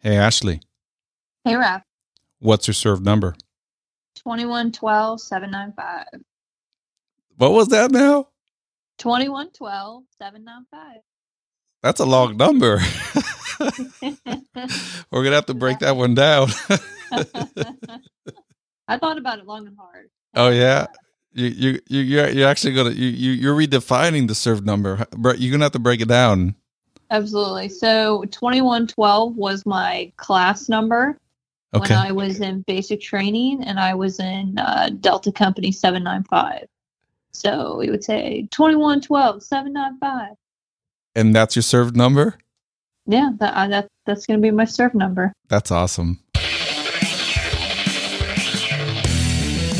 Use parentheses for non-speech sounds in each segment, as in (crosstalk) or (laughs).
Hey, Ashley. Hey, Raph. What's your serve number? 2112 795. What was that now? 2112 795. That's a long number. (laughs) (laughs) We're going to have to break that one down. (laughs) I thought about it long and hard. oh, yeah. You, you, you, you're, you're actually going to, you, you, you're redefining the serve number. But You're going to have to break it down. Absolutely. So 2112 was my class number Okay. when I was in basic training and I was in uh, Delta Company 795. So we would say 2112 795. and that's your served number? Yeah, that, uh, that that's going to be my serve number. That's awesome.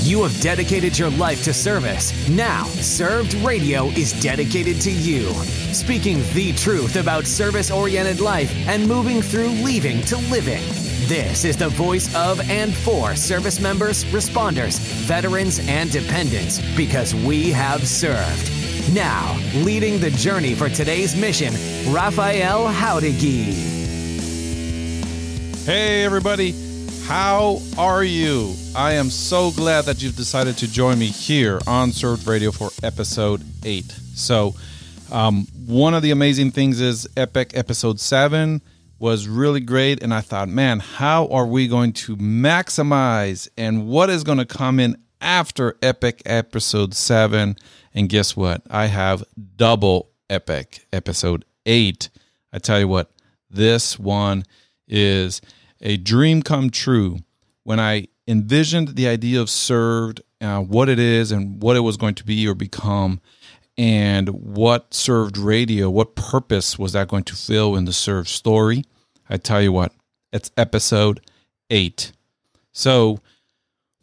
You have dedicated your life to service. Now, Served Radio is dedicated to you. Speaking the truth about service oriented life and moving through leaving to living. This is the voice of and for service members, responders, veterans, and dependents because we have served. Now, leading the journey for today's mission, Raphael Howdigi. Hey, everybody. How are you? I am so glad that you've decided to join me here on Served Radio for episode eight. So, um, one of the amazing things is Epic episode seven was really great. And I thought, man, how are we going to maximize and what is going to come in after Epic episode seven? And guess what? I have double Epic episode eight. I tell you what, this one is a dream come true. When I envisioned the idea of served, uh, what it is and what it was going to be or become, and what served radio, what purpose was that going to fill in the served story? I tell you what, it's episode eight. So,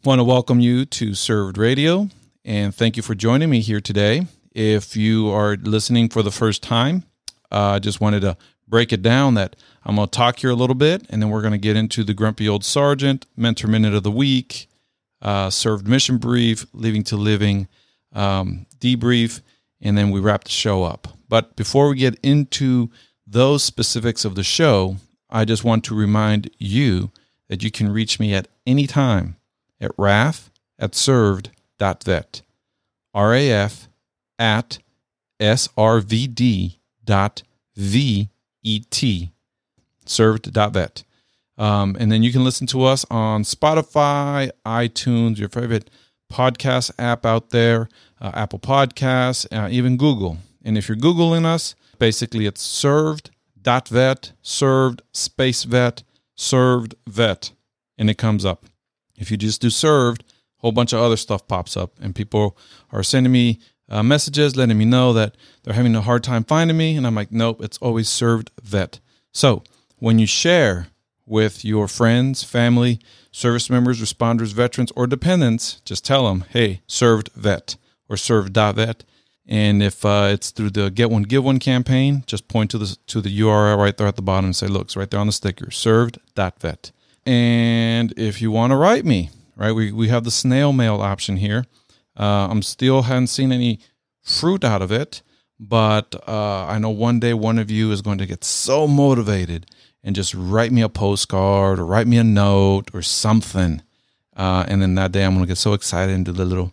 want to welcome you to Served Radio and thank you for joining me here today. If you are listening for the first time, I uh, just wanted to break it down that I'm going to talk here a little bit and then we're going to get into the Grumpy Old Sergeant, Mentor Minute of the Week, uh, Served Mission Brief, Leaving to Living um, Debrief, and then we wrap the show up. But before we get into those specifics of the show, I just want to remind you that you can reach me at any time at raf at served.vet. R-A-F at S-R-V-D dot V-E-T. Served.vet. Um, and then you can listen to us on Spotify, iTunes, your favorite podcast app out there, uh, Apple Podcasts, uh, even Google. And if you're Googling us, basically it's served.vet, served space vet, served vet, and it comes up. If you just do served, a whole bunch of other stuff pops up, and people are sending me uh, messages letting me know that they're having a hard time finding me. And I'm like, nope, it's always served vet. So when you share with your friends, family, service members, responders, veterans, or dependents, just tell them, hey, served vet or served.vet. And if uh, it's through the Get One Give One campaign, just point to the to the URL right there at the bottom and say, "Look, it's right there on the sticker, served.vet." And if you want to write me, right, we we have the snail mail option here. Uh, I'm still haven't seen any fruit out of it, but uh, I know one day one of you is going to get so motivated and just write me a postcard or write me a note or something, uh, and then that day I'm going to get so excited and do the little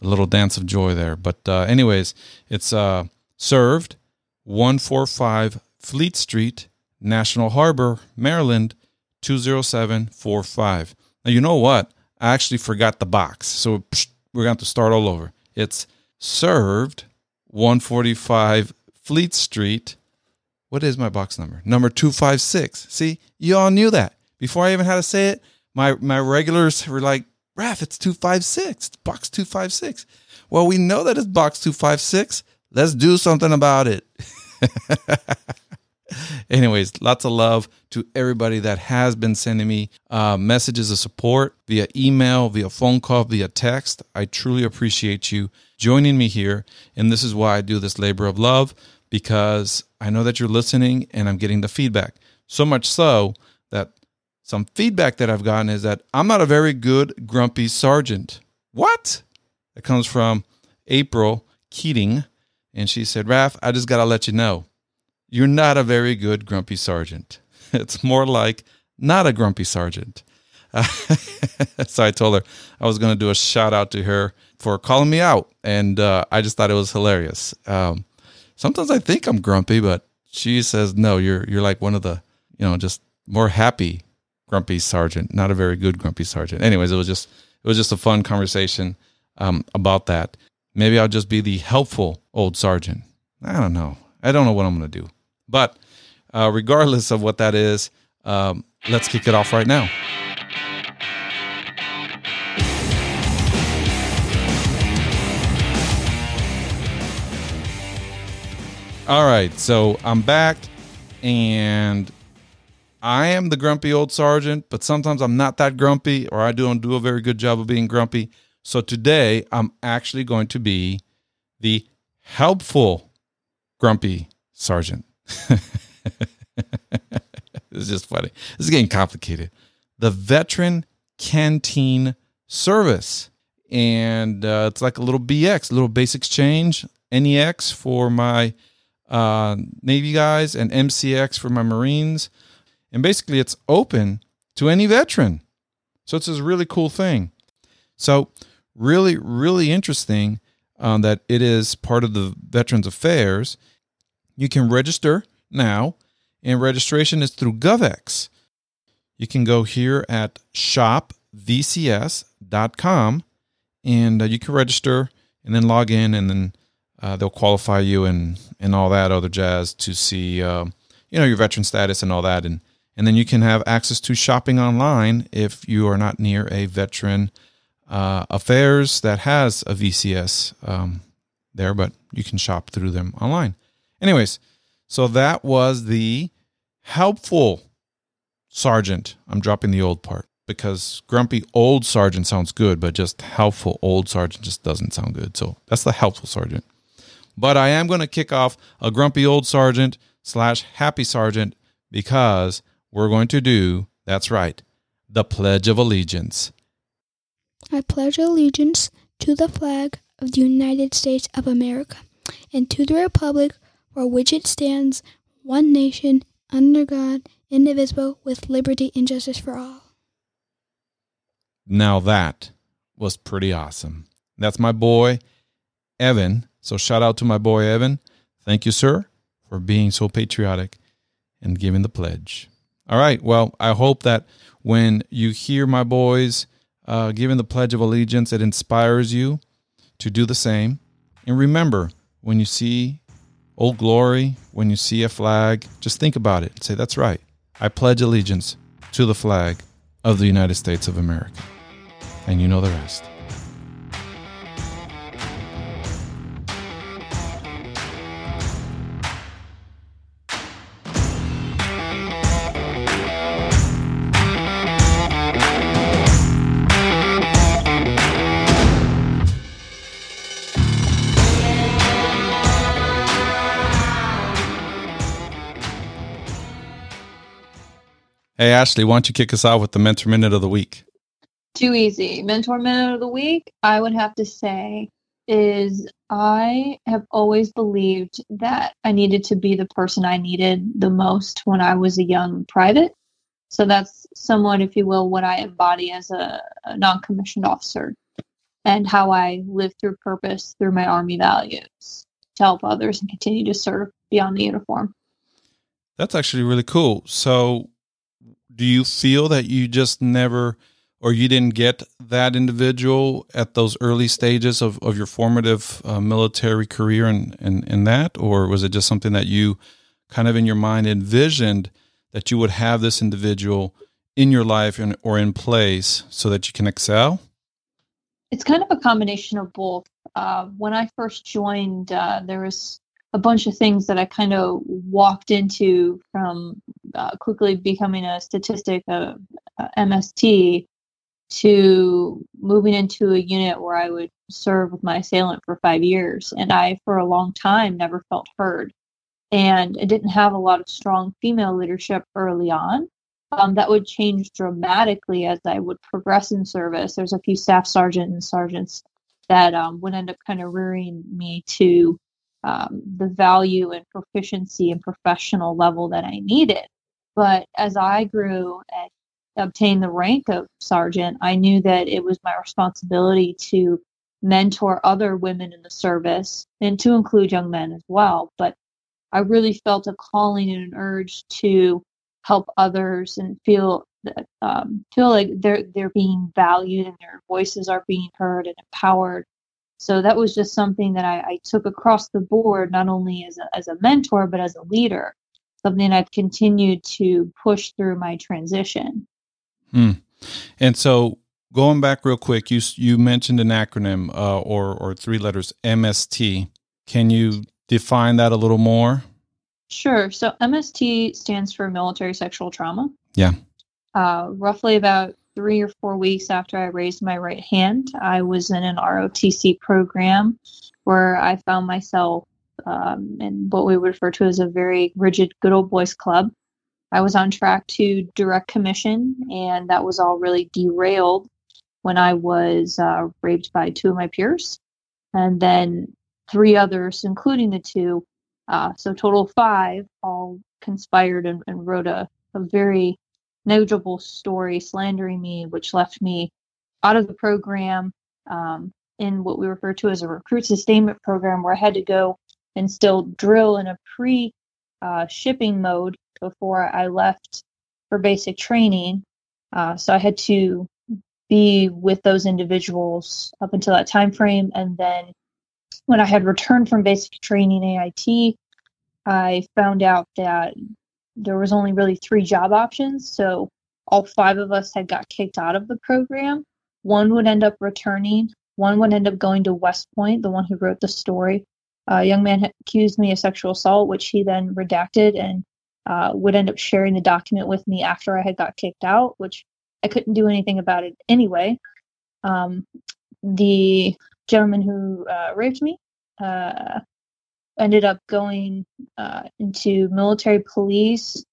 the little dance of joy there. But uh, anyways, it's uh, served 145 Fleet Street, National Harbor, Maryland 20745. Now you know what? I actually forgot the box, so we're going to start all over. It's served 145 Fleet Street. What is my box number? Number 256. See, you all knew that. Before I even had to say it, my, my regulars were like, Raph, it's 256. It's box 256. Well, we know that it's box 256. Let's do something about it. (laughs) Anyways, lots of love to everybody that has been sending me uh, messages of support via email, via phone call, via text. I truly appreciate you joining me here. And this is why I do this labor of love because I know that you're listening and I'm getting the feedback. So much so that some feedback that I've gotten is that I'm not a very good grumpy sergeant. What? It comes from April Keating. And she said, Raph, I just got to let you know you're not a very good grumpy sergeant. (laughs) It's more like not a grumpy sergeant. Uh, (laughs) so I told her I was going to do a shout out to her for calling me out, and uh, I just thought it was hilarious. Um, sometimes I think I'm grumpy, but she says no. You're you're like one of the you know just more happy grumpy sergeant, not a very good grumpy sergeant. Anyways, it was just it was just a fun conversation um, about that. Maybe I'll just be the helpful old sergeant. I don't know. I don't know what I'm going to do. But uh, regardless of what that is, um, let's kick it off right now. All right, so I'm back and I am the grumpy old sergeant, but sometimes I'm not that grumpy or I don't do a very good job of being grumpy. So today I'm actually going to be the helpful grumpy sergeant. (laughs) it's just funny. This is getting complicated. The veteran canteen service. And uh, it's like a little BX, a little base exchange, NEX for my uh, Navy guys, and MCX for my Marines. And basically, it's open to any veteran. So it's this really cool thing. So, really, really interesting um, that it is part of the Veterans Affairs. You can register now, and registration is through GovX. You can go here at shopvcs.com and uh, you can register and then log in, and then uh, they'll qualify you and, and all that other jazz to see, um, you know, your veteran status and all that. And and then you can have access to shopping online if you are not near a veteran uh, affairs that has a VCS um, there, but you can shop through them online. Anyways, so that was the helpful sergeant. I'm dropping the old part because grumpy old sergeant sounds good, but just helpful old sergeant just doesn't sound good. So that's the helpful sergeant. But I am going to kick off a grumpy old sergeant slash happy sergeant because we're going to do, that's right, the Pledge of Allegiance. I pledge allegiance to the flag of the United States of America and to the republic for which it stands, one nation, under God, indivisible, with liberty and justice for all. Now that was pretty awesome. That's my boy, Evan. So shout out to my boy, Evan. Thank you, sir, for being so patriotic and giving the pledge. All right. Well, I hope that when you hear my boys uh, giving the Pledge of Allegiance, it inspires you to do the same. And remember, when you see Old Glory, when you see a flag, just think about it. And say, that's right. I pledge allegiance to the flag of the United States of America. And you know the rest. Hey, Ashley, why don't you kick us off with the Mentor Minute of the Week? Too easy. Mentor Minute of the Week, I would have to say, is I have always believed that I needed to be the person I needed the most when I was a young private. So that's somewhat, if you will, what I embody as a, a non commissioned officer and how I live through purpose through my Army values to help others and continue to serve beyond the uniform. That's actually really cool. So, do you feel that you just never or you didn't get that individual at those early stages of, of your formative uh, military career and, and, and that? Or was it just something that you kind of in your mind envisioned that you would have this individual in your life and, or in place so that you can excel? It's kind of a combination of both. Uh, when i first joined uh, there was a bunch of things that I kind of walked into from uh, quickly becoming a statistic of uh, MST to moving into a unit where I would serve with my assailant for five years. And I, for a long time, never felt heard. And I didn't have a lot of strong female leadership early on. Um, that would change dramatically as I would progress in service. There's a few staff sergeants and sergeants that um, would end up kind of rearing me to um, the value and proficiency and professional level that I needed But as I grew and obtained the rank of sergeant, I knew that it was my responsibility to mentor other women in the service and to include young men as well. But I really felt a calling and an urge to help others and feel that um, feel like they're they're being valued and their voices are being heard and empowered. So that was just something that I, I took across the board, not only as a, as a mentor but as a leader. Something I've continued to push through my transition. Hmm. And so, going back real quick, you you mentioned an acronym uh, or or three letters MST. Can you define that a little more? Sure. So MST stands for military sexual trauma. Yeah. Uh, roughly about three or four weeks after I raised my right hand, I was in an ROTC program where I found myself um, in what we would refer to as a very rigid good old boys club. I was on track to direct commission, and that was all really derailed when I was uh, raped by two of my peers. And then three others, including the two, uh, so total five, all conspired and, and wrote a, a very negligible story slandering me, which left me out of the program um, in what we refer to as a recruit sustainment program, where I had to go and still drill in a pre uh, shipping mode before I left for basic training. Uh, so I had to be with those individuals up until that time frame, and then when I had returned from basic training AIT, I found out that there was only really three job options. So all five of us had got kicked out of the program. One would end up returning. One would end up going to West Point, the one who wrote the story. a young man accused me of sexual assault, which he then redacted and uh, would end up sharing the document with me after I had got kicked out, which I couldn't do anything about it anyway. Um, the gentleman who uh, raped me uh, ended up going uh, into military police.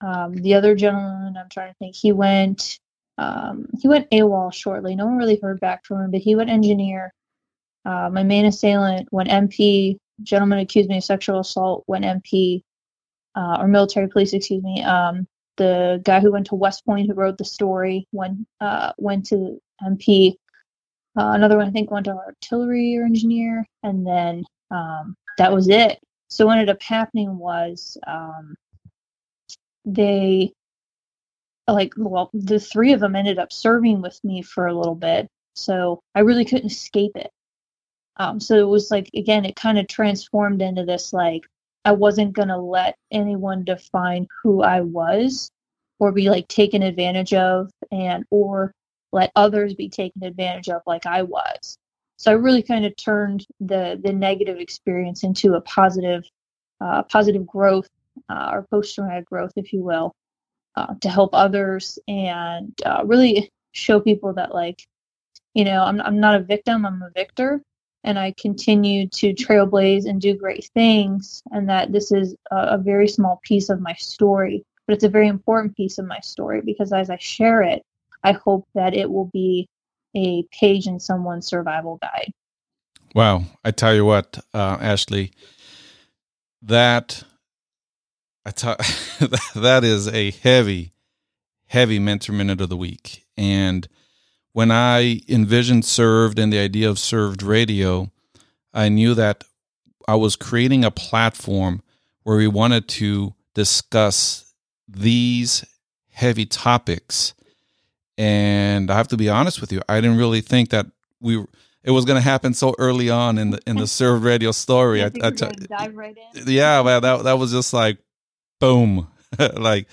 Um, the other gentleman, I'm trying to think, he went um, he went AWOL shortly. No one really heard back from him, but he went engineer. Uh, my main assailant went MP. Gentleman accused me of sexual assault went MP, uh, or military police, excuse me. Um, the guy who went to West Point, who wrote the story, went uh, went to MP. Uh, another one, I think, went to artillery or engineer, and then um, that was it. So what ended up happening was um, they, like, well, the three of them ended up serving with me for a little bit. So I really couldn't escape it. Um, so it was like, again, it kind of transformed into this like, I wasn't going to let anyone define who I was or be like taken advantage of and or let others be taken advantage of like I was. So I really kind of turned the the negative experience into a positive uh, positive growth uh, or post traumatic growth, if you will, uh, to help others and uh, really show people that like you know I'm I'm not a victim, I'm a victor, and I continue to trailblaze and do great things, and that this is a, a very small piece of my story, but it's a very important piece of my story because as I share it, I hope that it will be a page in someone's survival guide. Wow. I tell you what, uh, Ashley, that I t- (laughs) that is a heavy, heavy mentor minute of the week. And when I envisioned served and the idea of served radio, I knew that I was creating a platform where we wanted to discuss these heavy topics and I have to be honest with you, I didn't really think that we it was going to happen so early on in the in the served radio story. I, I, I dive right in. Yeah, man, that that was just like boom, (laughs) like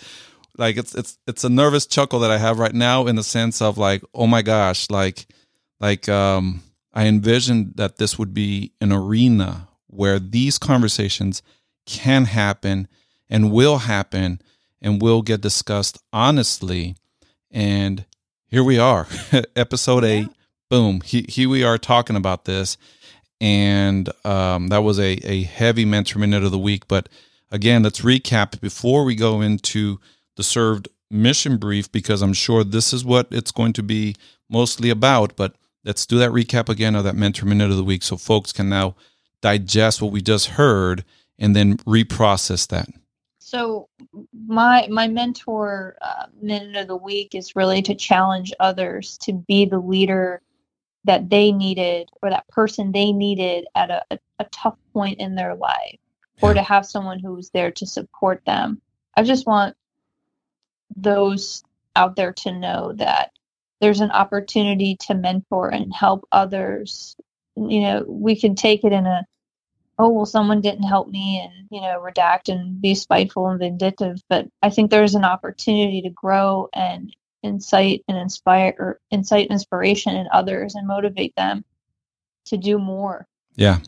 like it's it's it's a nervous chuckle that I have right now in the sense of like oh my gosh, like like um I envisioned that this would be an arena where these conversations can happen and will happen and will get discussed honestly and here we are, (laughs) episode yeah. eight. Boom, he, here we are talking about this, and um, that was a a heavy mentor minute of the week. But again, let's recap before we go into the served mission brief because I'm sure this is what it's going to be mostly about. But let's do that recap again of that mentor minute of the week so folks can now digest what we just heard and then reprocess that. So my my mentor uh, minute of the week is really to challenge others to be the leader that they needed or that person they needed at a, a, a tough point in their life or to have someone who's there to support them. I just want those out there to know that there's an opportunity to mentor and help others. You know we can take it in a oh well someone didn't help me and you know redact and be spiteful and vindictive. But i think there's an opportunity to grow and incite and inspire or incite inspiration in others and motivate them to do more. Yeah.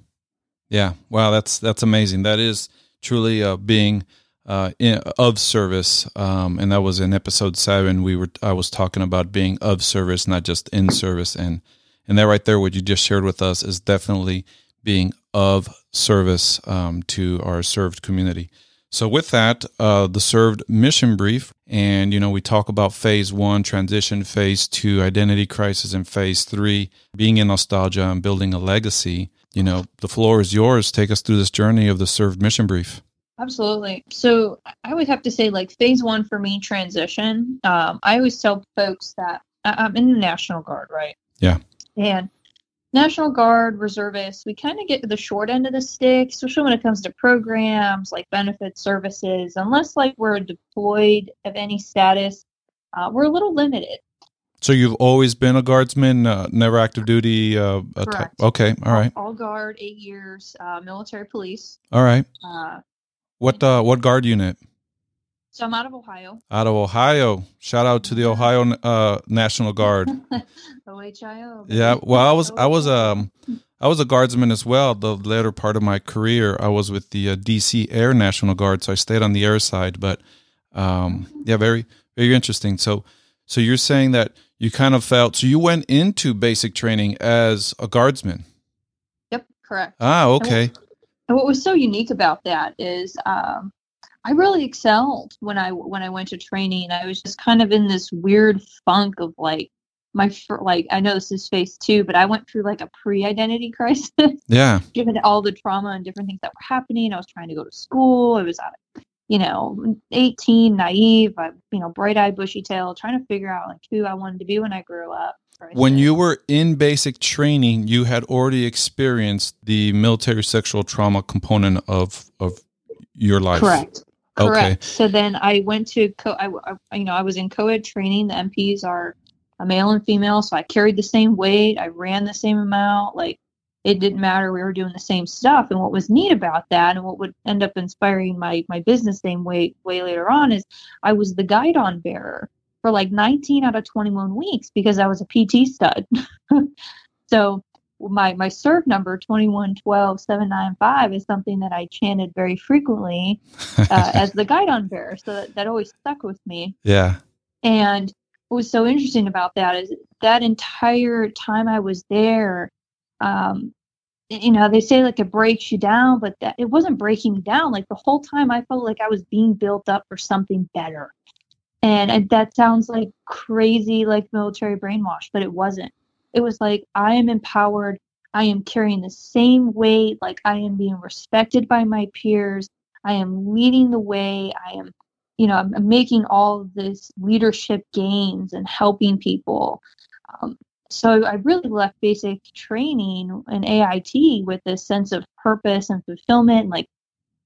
Yeah. Wow that's that's amazing. That is truly uh, being uh, in, of service. Um, and that was in episode seven. We were i was talking about being of service not just in service. And and that right there what you just shared with us is definitely being of service um, to our served community. So, with that, uh, the served mission brief, and you know, we talk about phase one, transition, phase two, identity crisis, and phase three, being in nostalgia and building a legacy. You know, the floor is yours. Take us through this journey of the served mission brief. Absolutely. So, I would have to say, like, phase one for me, transition. Um, I always tell folks that I'm in the National Guard, right? Yeah. And National Guard, reservists, we kind of get the short end of the stick, especially when it comes to programs like benefits, services. Unless like we're deployed of any status, uh, we're a little limited. So you've always been a guardsman, uh, never active duty. Uh, Correct. okay, all right. All, all guard, eight years, uh, military police. All right. Uh, what uh, what guard unit? So I'm out of Ohio. Out of Ohio. Shout out to the Ohio uh, National Guard. (laughs) OHIO. Yeah. Well, I was I was um I was a guardsman as well. The later part of my career, I was with the uh, DC Air National Guard, so I stayed on the air side. But um, yeah, very very interesting. So so you're saying that you kind of felt so you went into basic training as a guardsman. Yep, correct. Ah, okay. And what, and what was so unique about that is um, I really excelled when I when I went to training. I was just kind of in this weird funk of like my like I know this is phase two, but I went through like a pre-identity (laughs) crisis. Yeah. given all the trauma and different things that were happening, I was trying to go to school. I was at, you know, 18, naive, I, you know, bright-eyed, bushy-tailed, trying to figure out like who I wanted to be when I grew up. When you were in basic training, you had already experienced the military sexual trauma component of of your life. Correct. Correct. Okay. So then I went to co. I, I, you know I was in co-ed training. The MPs are a male and female, so I carried the same weight. I ran the same amount. Like it didn't matter. We were doing the same stuff. And what was neat about that, and what would end up inspiring my my business name way way later on, is I was the guidon bearer for like 19 out of 21 weeks because I was a PT stud. (laughs) so my my serve number 2112795 is something that I chanted very frequently uh, (laughs) as the guidon bearer. So that, that always stuck with me. Yeah. And what was so interesting about that is that entire time I was there, um, you know, they say like it breaks you down, but that it wasn't breaking me down. Like the whole time I felt like I was being built up for something better. And, and that sounds like crazy, like military brainwash, but it wasn't it was like I am empowered. I am carrying the same weight. Like I am being respected by my peers. I am leading the way. I am, you know, I'm, making all of this leadership gains and helping people. Um, so I really left basic training in AIT with this sense of purpose and fulfillment. Like,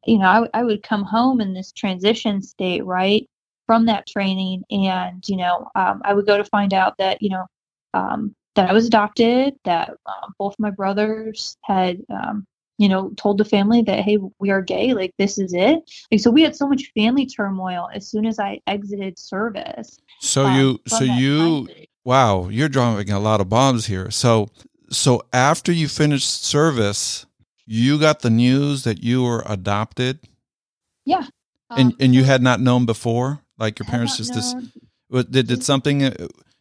you know, I, I would come home in this transition state, right, from that training. And, you know, um, I would go to find out that, you know, um, that I was adopted, that um, both my brothers had, um, you know, told the family that, hey, we are gay, like this is it. Like, so we had so much family turmoil as soon as I exited service. So um, you, so you, wow, you're dropping a lot of bombs here. So, so after you finished service, you got the news that you were adopted. Yeah. and um, and you had not known before, like your parents just known. this. Did did something?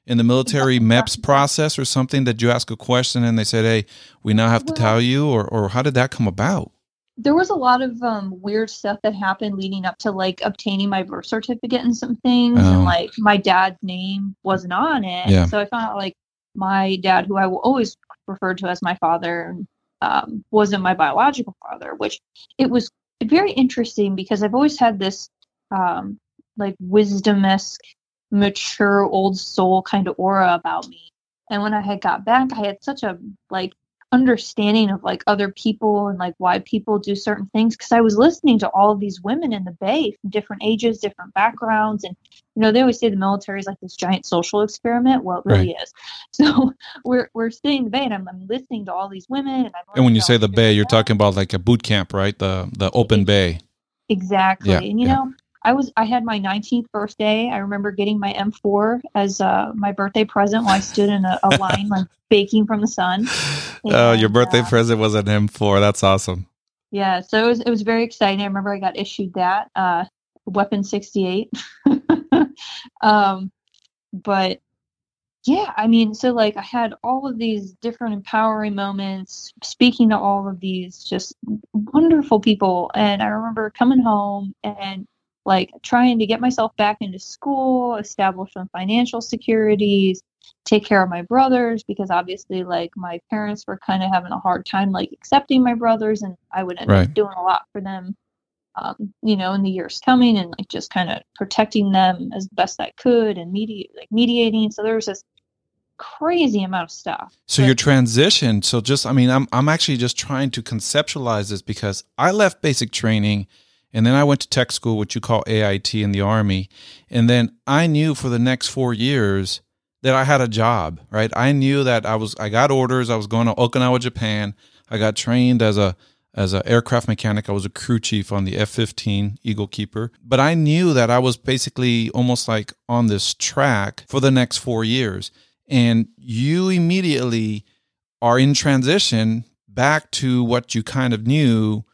In the military (laughs) MEPS process or something that you ask a question and they said, "Hey, we now have to tell you," or or how did that come about? There was a lot of um, weird stuff that happened leading up to like obtaining my birth certificate and some things, oh. and like my dad's name wasn't on it. Yeah. So I found out like my dad, who I will always refer to as my father, um, wasn't my biological father, which it was very interesting because I've always had this um, like wisdom esque, mature old soul kind of aura about me. And when I had got back, I had such a like understanding of like other people and like why people do certain things because I was listening to all of these women in the Bay from different ages, different backgrounds, and you know they always say the military is like this giant social experiment. Well, it really is. (laughs) So we're we're sitting in the Bay and I'm, I'm listening to all these women. And, and when you say the Bay, you're talking about like a boot camp, right? The the open Bay. Exactly. Yeah, and you yeah. know, I was I had my 19th birthday. I remember getting my M4 as uh, my birthday present while I stood in a, a (laughs) line like baking from the sun. And, oh, your birthday uh, present was an M4. That's awesome. Yeah, so it was it was very exciting. I remember I got issued that uh, Weapon 68. (laughs) um, but yeah, I mean, so like I had all of these different empowering moments speaking to all of these just wonderful people. And I remember coming home and like trying to get myself back into school, establish some financial securities, take care of my brothers because obviously like my parents were kind of having a hard time like accepting my brothers and I would end right. up doing a lot for them um, you know in the years coming and like just kind of protecting them as best I could and mediate like mediating so there was this crazy amount of stuff. So but, your transition so just I mean I'm I'm actually just trying to conceptualize this because I left basic training and then I went to tech school, which you call AIT in the Army. And then I knew for the next four years that I had a job, right? I knew that I was, I got orders. I was going to Okinawa, Japan. I got trained as a, as an aircraft mechanic. I was a crew chief on the F 15 Eagle Keeper. But I knew that I was basically almost like on this track for the next four years. And you immediately are in transition back to what you kind of knew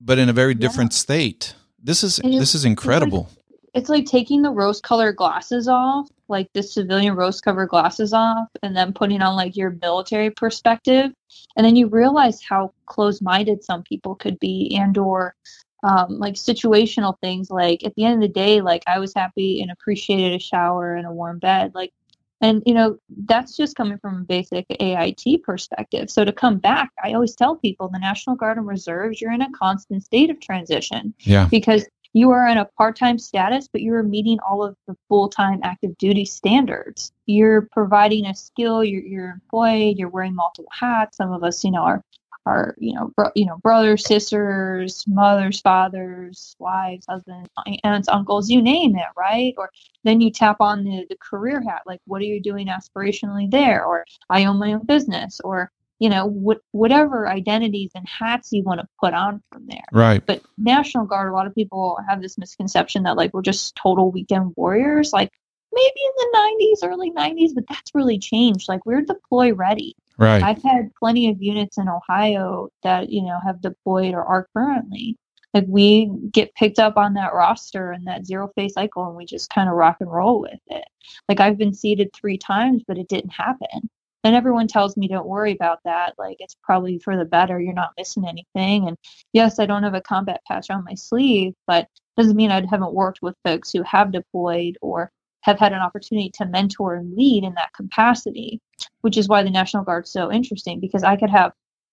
but in a very different yeah. state. This is this is incredible. It's like, it's like taking the rose colored glasses off, like the civilian rose covered glasses off, and then putting on like your military perspective, and then you realize how close minded some people could be, and or um, like situational things. Like at the end of the day, like I was happy and appreciated a shower and a warm bed. Like and you know, that's just coming from a basic AIT perspective. So to come back, I always tell people the National Guard and Reserves, you're in a constant state of transition. Yeah. Because you are in a part-time status, but you are meeting all of the full-time active duty standards. You're providing a skill, you're, you're employed, you're wearing multiple hats. Some of us, you know, are are you know bro- you know brothers sisters mothers fathers wives husbands aunts uncles you name it right? Or then you tap on the, the career hat like what are you doing aspirationally there? Or i own my own business or you know what, whatever identities and hats you want to put on from there. Right. But national guard a lot of people have this misconception that like we're just total weekend warriors like maybe in the 90s early 90s but that's really changed. Like we're deploy ready Right. I've had plenty of units in Ohio that, you know, have deployed or are currently. Like we get picked up on that roster and that zero phase cycle and we just kind of rock and roll with it. Like I've been seated three times, but it didn't happen. And everyone tells me, don't worry about that. Like it's probably for the better. You're not missing anything. And yes, I don't have a combat patch on my sleeve, but doesn't mean I haven't worked with folks who have deployed or have had an opportunity to mentor and lead in that capacity, which is why the National Guard's so interesting because I could have,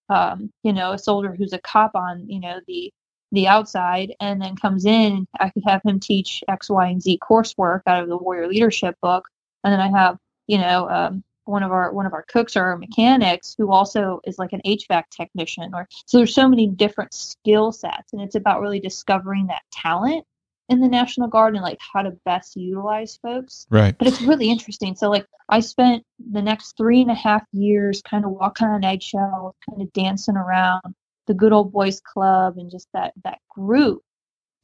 um, you know, a soldier who's a cop on, you know, the the outside and then comes in. I could have him teach X, Y, and Z coursework out of the Warrior Leadership book, and then I have, you know, um, one of our one of our cooks or our mechanics who also is like an HVAC technician. Or so there's so many different skill sets, and it's about really discovering that talent in the National Guard and like how to best utilize folks. Right. But it's really interesting. So like I spent the next three and a half years kind of walking on eggshells, kind of dancing around the good old boys club and just that that group.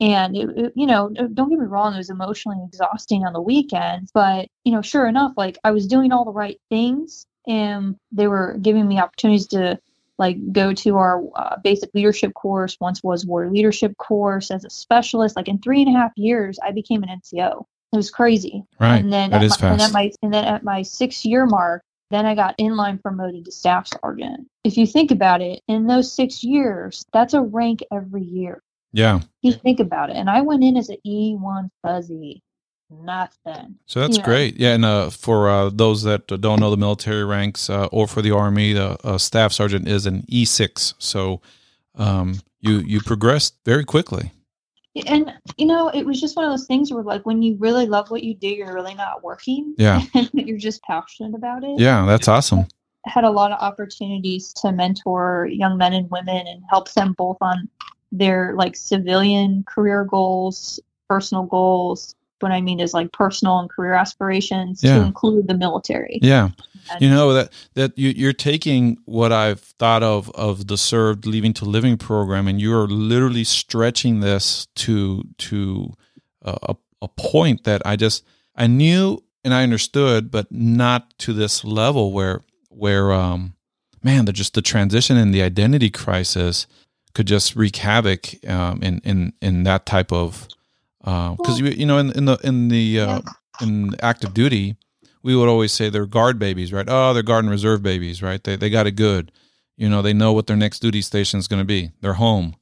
And it, it, you know, don't get me wrong, it was emotionally exhausting on the weekends, but you know, sure enough, like I was doing all the right things and they were giving me opportunities to like go to our uh, basic leadership course once was war leadership course as a specialist like in three and a half years i became an nco it was crazy. Right. And then that is my, fast. And, at my, and then at my six year mark then i got inline promoted to staff sergeant. If you think about it in those six years that's a rank every year. Yeah. You think about it. And i went in as an e1 fuzzy nothing. So that's great. Yeah, and uh, for uh, those that don't know the military ranks uh, or for the Army, the staff sergeant is an E6. So um, you you progressed very quickly. and you know it was just one of those things where like when you really love what you do you're really not working Yeah. (laughs) you're just passionate about it Yeah, that's awesome. had a lot of opportunities to mentor young men and women and help them both on their like civilian career goals personal goals what i mean is like personal and career aspirations Yeah. to include the military Yeah. And- You know that that you, you're taking what I've thought of of the served leaving to living program, and you are literally stretching this to to a, a point that I just I knew and I understood, but not to this level where where um man, the just the transition and the identity crisis could just wreak havoc um, in in in that type of because you you know in in the in the uh, in active duty we would always say they're guard babies, right? Oh, they're guard and reserve babies, right? They they got it good. You know, they know what their next duty station is going to be. They're home,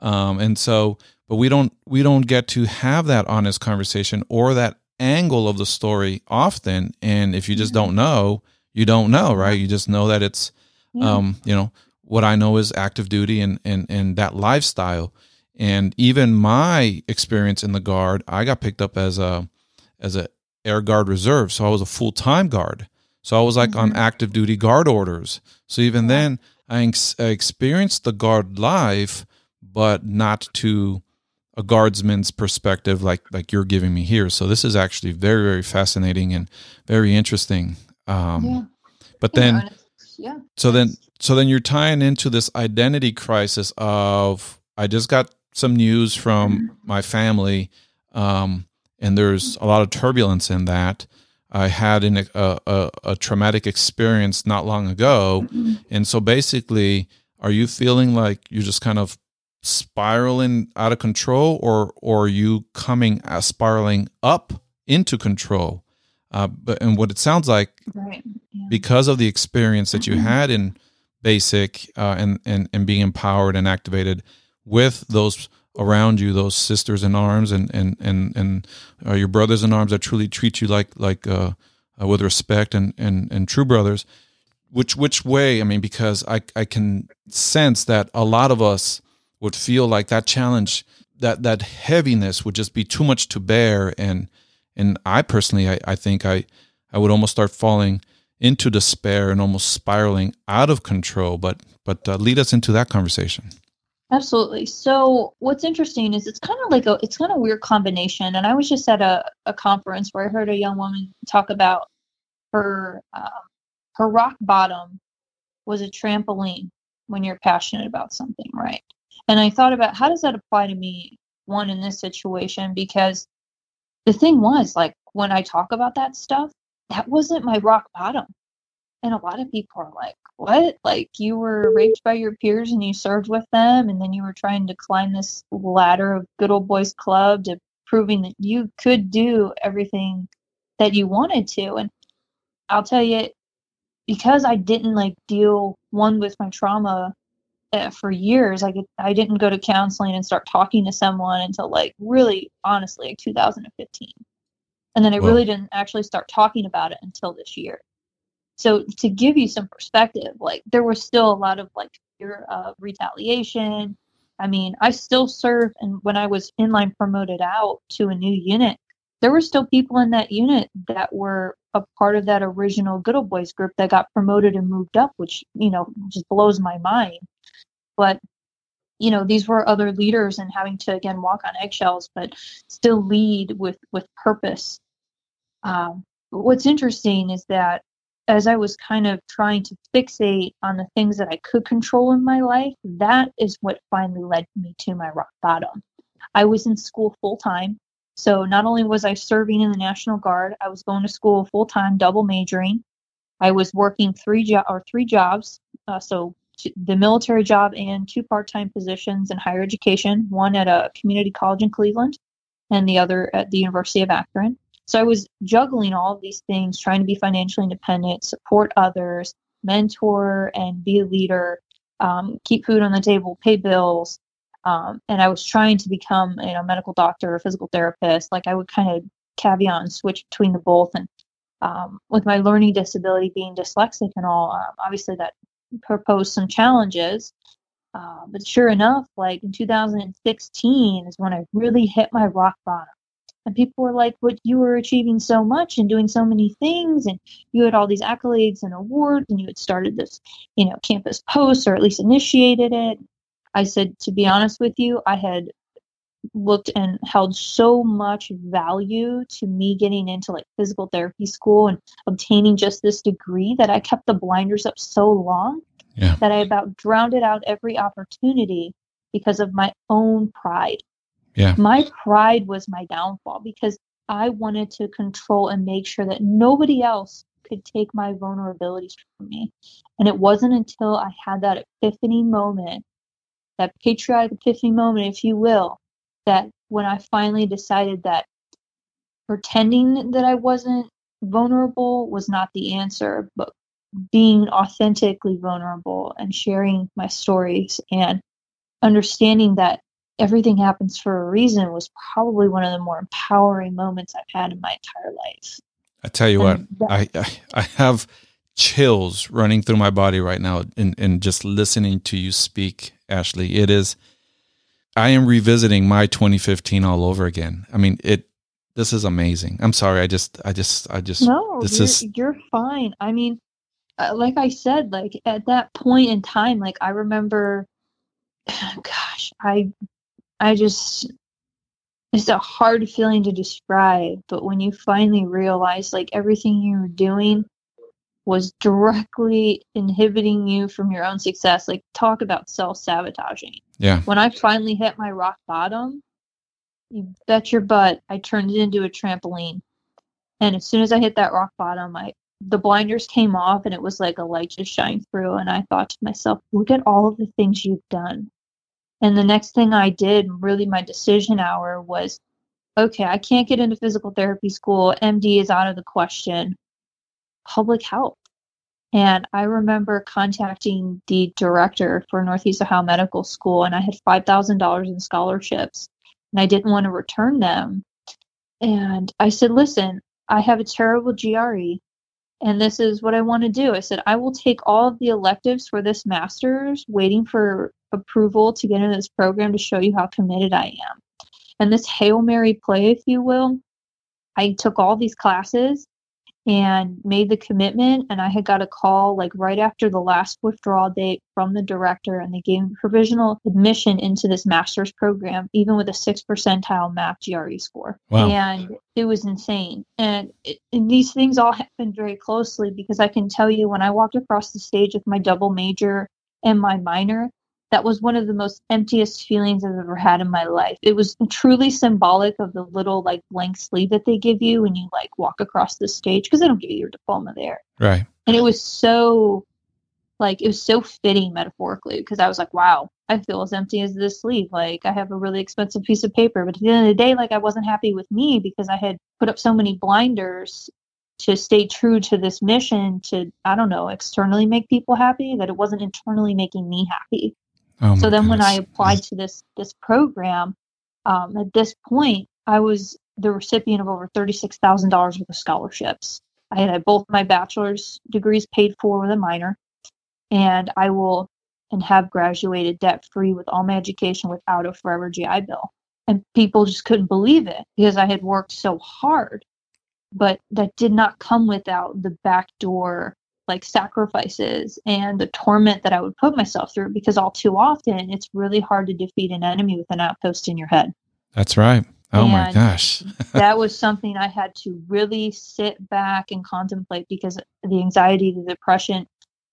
um, and so, but we don't we don't get to have that honest conversation or that angle of the story often. And if you just don't know, you don't know, right? You just know that it's, um, you know, what I know is active duty and and and that lifestyle. And even my experience in the guard, I got picked up as a as a air guard reserve, so I was a full time guard. So I was like on Mhm. active duty guard orders. So even then, I, ex- I experienced the guard life, but not to a guardsman's perspective, like like you're giving me here. So this is actually very very fascinating and very interesting. Um, yeah. But then, it's- yeah so then so then you're tying into this identity crisis of I just got some news from my family, um, and there's a lot of turbulence in that. I had an, a, a, a traumatic experience not long ago, and so basically, are you feeling like you're just kind of spiraling out of control, or or are you coming uh, spiraling up into control? Uh, but and what it sounds like right yeah. because of the experience that you Mhm. had in basic uh, and, and and being empowered and activated with those around you those sisters in arms and and and and uh, your brothers in arms that truly treat you like like uh, uh, with respect and and and true brothers. Which which way? I mean because i i can sense that a lot of us would feel like that challenge that that heaviness would just be too much to bear. And and i personally i, I think i i would almost start falling into despair and almost spiraling out of control. But but uh, lead us into that conversation Absolutely. So what's interesting is it's kind of like a it's kind of weird combination. And I was just at a, a conference where I heard a young woman talk about her um, her rock bottom was a trampoline when you're passionate about something, right? And I thought about how does that apply to me, one in this situation, because the thing was like when I talk about that stuff, that wasn't my rock bottom. And a lot of people are like, what? Like you were raped by your peers and you served with them, and then you were trying to climb this ladder of good old boys club to proving that you could do everything that you wanted to. And I'll tell you, because I didn't like deal one with my trauma uh, for years, like I didn't go to counseling and start talking to someone until like really honestly like 2015. And then I Wow. really didn't actually start talking about it until this year. So to give you some perspective, like there was still a lot of like fear of retaliation. I mean, I still serve, and when I was inline promoted out to a new unit, there were still people in that unit that were a part of that original Good Old Boys group that got promoted and moved up, which you know just blows my mind. But you know, these were other leaders and having to again walk on eggshells, but still lead with with purpose. Um, what's interesting is that as I was kind of trying to fixate on the things that I could control in my life, that is what finally led me to my rock bottom. I was in school full time. So not only was I serving in the National Guard, I was going to school full time, double majoring. I was working three jo- or three jobs, uh, so t- the military job and two part-time positions in higher education. One at a community college in Cleveland, and the other at the University of Akron. So I was juggling all of these things, trying to be financially independent, support others, mentor and be a leader, um, keep food on the table, pay bills. Um, and I was trying to become, you know, medical doctor or physical therapist. Like I would kind of caveat and switch between the both. And um, with my learning disability being dyslexic and all, um, obviously that proposed some challenges. Uh, but sure enough, like in 2016 is when I really hit my rock bottom. And people were like, "But you were achieving so much and doing so many things, and you had all these accolades and awards, and you had started this, you know, campus post or at least initiated it." I said, "To be honest with you, I had looked and held so much value to me getting into like physical therapy school and obtaining just this degree that I kept the blinders up so long Yeah. that I about drowned out every opportunity because of my own pride. Yeah. My pride was my downfall because I wanted to control and make sure that nobody else could take my vulnerabilities from me. And it wasn't until I had that epiphany moment, that patriotic epiphany moment, if you will, that when I finally decided that pretending that I wasn't vulnerable was not the answer, but being authentically vulnerable and sharing my stories and understanding that everything happens for a reason was probably one of the more empowering moments I've had in my entire life. I tell you what, that- I, I I have chills running through my body right now in, in just listening to you speak, Ashley. It is I am revisiting my 2015 all over again. I mean, it this is amazing. I'm sorry. I just I just I just No, this you're, is you're fine. I mean, uh, like I said, like at that point in time, like I remember, (sighs) gosh, I, I just, it's a hard feeling to describe, but when you finally realize like everything you were doing was directly inhibiting you from your own success, like talk about self sabotaging. yeah. When I finally hit my rock bottom, you bet your butt I turned it into a trampoline. And as soon as I hit that rock bottom, I the blinders came off and it was like a light just shined through and I thought to myself, look at all of the things you've done. And the next thing I did, really my decision hour was okay, I can't get into physical therapy school. MD is out of the question. Public health. And I remember contacting the director for Northeast Ohio Medical School, and I had $5,000 in scholarships, and I didn't want to return them. And I said, Listen, I have a terrible GRE, and this is what I want to do. I said, I will take all of the electives for this master's, waiting for approval to get into this program to show you how committed I am. And this Hail Mary play, if you will, I took all these classes and made the commitment and i had got a call like right after the last withdrawal date from the director and they gave me provisional admission into this master's program even with a six percentile math gre score Wow. and it was insane and, it, and these things all happened very closely because i can tell you when i walked across the stage with my double major and my minor that was one of the most emptiest feelings I've ever had in my life. It was truly symbolic of the little like blank sleeve that they give you when you like walk across the stage because they don't give you your diploma there. Right. And it was so like it was so fitting metaphorically because I was like, wow, I feel as empty as this sleeve. Like I have a really expensive piece of paper, but at the end of the day, like I wasn't happy with me because I had put up so many blinders to stay true to this mission to I don't know externally make people happy that it wasn't internally making me happy Oh so then when i applied to this this program um, at this point i was the recipient of over $36000 worth of scholarships. I had had both my bachelor's degrees paid for with a minor and i will and have graduated debt free with all my education without a forever gi bill. And people just couldn't believe it because i had worked so hard but that did not come without the backdoor like sacrifices and the torment that I would put myself through because all too often it's really hard to defeat an enemy with an outpost in your head. That's right. Oh my gosh. (laughs) that was something I had to really sit back and contemplate because the anxiety, the depression,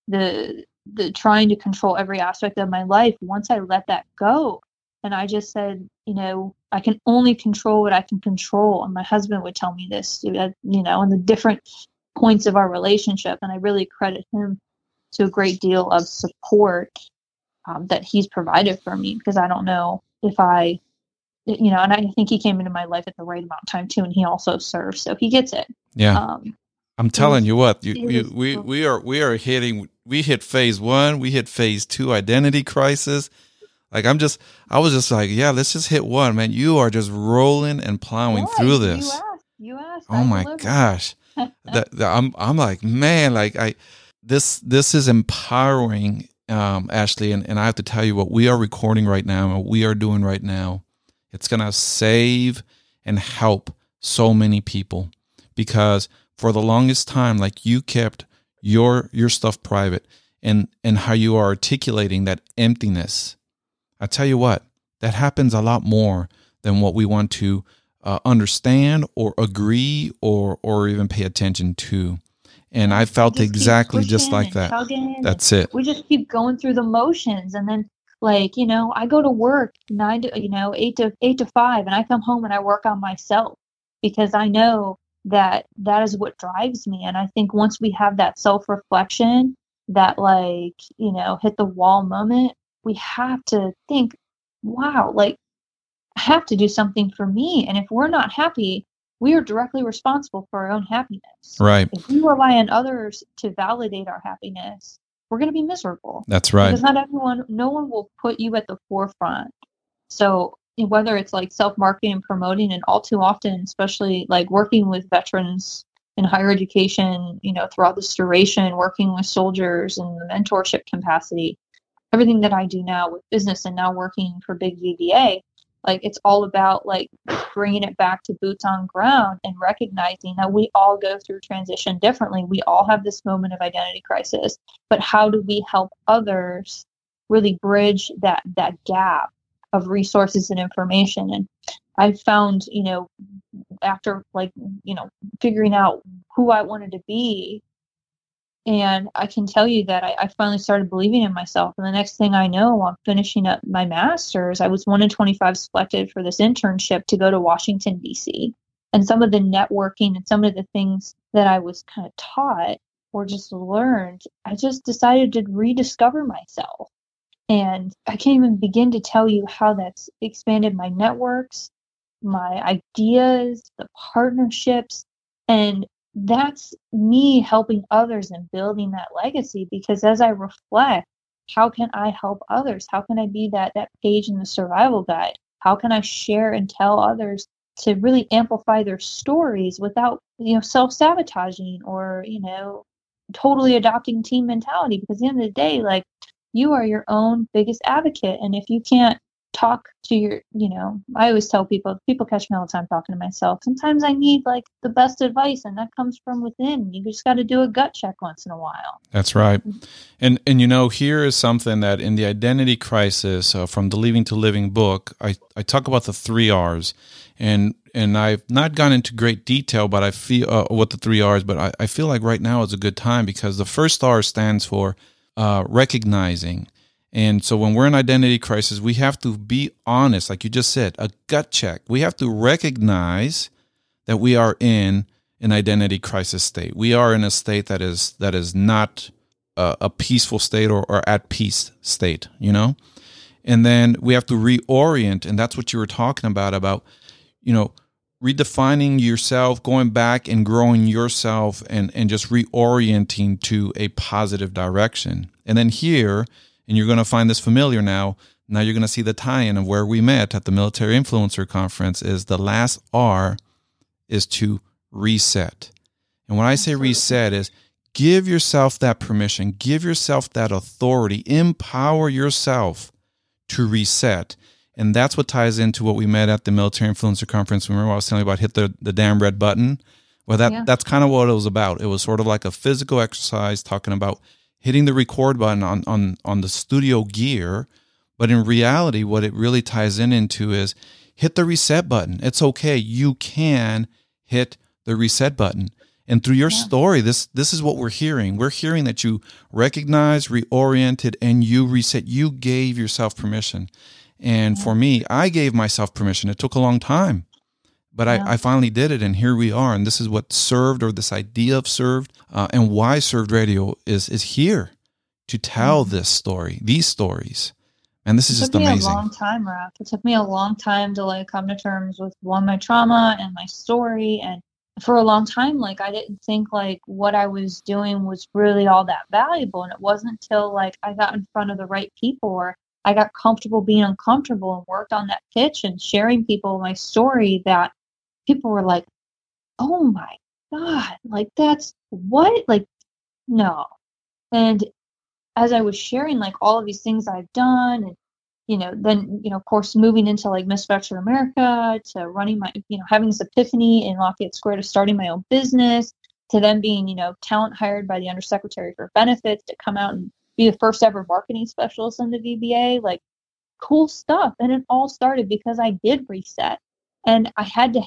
the the trying to control every aspect of my life, once I let that go and I just said, you know, I can only control what I can control. And my husband would tell me this, you know, and the different points of our relationship. And I really credit him to a great deal of support um, that he's provided for me because I don't know if I, you know, and I think he came into my life at the right amount of time too, and he also serves, so he gets it. Yeah. Um, I'm telling was- you what, you, you, was we we are we are hitting we hit phase one, we hit phase two, identity crisis. Like I'm just, I was just like, yeah, let's just hit one, man. You are just rolling and plowing yeah, through You this. asked. You asked. Oh I my gosh, that, that- I'm I'm like, man, like I this this is empowering um, Ashley, and, and I have to tell you what we are recording right now and what we are doing right now. It's going to save and help so many people because for the longest time, like you kept your your stuff private and and how you are articulating that emptiness. I tell you what, that happens a lot more than what we want to uh, understand or agree or or even pay attention to. And I felt just exactly just like that. That's it. we just keep going through the motions and then like you know i go to work nine to you know eight to eight to five and i come home and i work on myself because i know that that is what drives me and i think once we have that self-reflection that like you know hit the wall moment we have to think wow like have to do something for me and if we're not happy we are directly responsible for our own happiness Right. if we rely on others to validate our happiness, we're going to be miserable. That's right. Because not everyone, no one will put you at the forefront. So whether it's like self marketing and promoting, and all too often, especially like working with veterans in higher education, you know, throughout this duration, working with soldiers in the mentorship capacity, everything that I do now with business and now working for Big VBA, like it's all about like bringing it back to boots on ground and recognizing that we all go through transition differently. We all have this moment of identity crisis, but how do we help others really bridge that that gap of resources and information? And I found, you know, after like, you know, figuring out who I wanted to be and I can tell you that I, I, finally started believing in myself. And the next thing I know, I'm finishing up my master's. I was one in 25 selected for this internship to go to Washington, D.C. And some of the networking and some of the things that I was kind of taught or just learned, I just decided to rediscover myself. And I can't even begin to tell you how that's expanded my networks, my ideas, the partnerships, and that's me helping others and building that legacy because as I reflect, how can I help others? How can I be that that page in the survival guide? How can I share and tell others to really amplify their stories without, you know, self-sabotaging or, you know, totally adopting team mentality because at the end of the day, like you are your own biggest advocate. And if you can't talk to your you know i always tell people people catch me all the time talking to myself. Sometimes i need like the best advice and that comes from within. You just got to do a gut check once in a while. That's right. And and you know, here is something that in the identity crisis uh, from the Leaving to Living book, I, I talk about the three R's, and and I've not gone into great detail, but I feel uh, what the three R's, but I, I feel like right now is a good time because the first R stands for uh, recognizing. And so when we're in identity crisis, we have to be honest, like you just said, a gut check. We have to recognize that we are in an identity crisis state. We are in a state that is that is not a, a peaceful state or, or at peace state, you know? And then we have to reorient, and that's what you were talking about, about, you know, redefining yourself, going back and growing yourself and, and just reorienting to a positive direction. And then here, and you're going to find this familiar now. Now you're going to see the tie-in of where we met at the Military Influencer Conference. Is the last R is to reset, and when I say reset, is give yourself that permission, give yourself that authority, empower yourself to reset. And that's what ties into what we met at the Military Influencer Conference. Remember, I was telling you about hit the, the damn red button? Well, that, Yeah. that's kind of what it was about. It was sort of like a physical exercise talking about hitting the record button on, on, on the studio gear. But in reality, what it really ties in into is hit the reset button. It's okay. You can hit the reset button. And through your Yeah. story, this this is what we're hearing. We're hearing that you recognized, reoriented, and you reset. You gave yourself permission. And for me, I gave myself permission. It took a long time, but Yeah. I, I finally did it, and here we are. And this is what served, or this idea of served, uh, and why served radio is is here to tell Mhm. this story, these stories. And this is it just took me amazing. a long time, Raph. It took me a long time to like come to terms with one my trauma and my story, and for a long time, like I didn't think like what I was doing was really all that valuable, and it wasn't until like I got in front of the right people or I got comfortable being uncomfortable and worked on that pitch and sharing people my story that people were like, "Oh my god, like that's what? Like no," and as I was sharing like all of these things I've done and you know, then you know, of course, moving into like Miss Veteran America to running my, you know, having this epiphany in Lafayette Square to starting my own business to then being, you know, talent hired by the Undersecretary for Benefits to come out and be the first ever marketing specialist in the VBA, like cool stuff. And it all started because I did reset. And I had to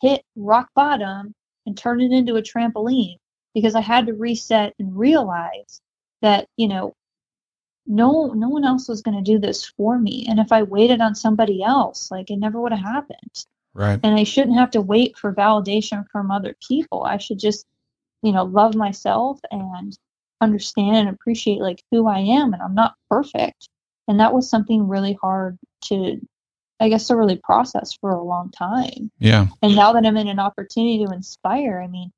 hit rock bottom and turn it into a trampoline because I had to reset and realize that, you know, no no one else was going to do this for me. And if i waited on somebody else like it never would have happened. Right. And i shouldn't have to wait for validation from other people. I should just you know love myself and understand and appreciate like who i am and i'm not perfect. And that was something really hard to i guess to really process for a long time yeah and now that i'm in an opportunity to inspire i mean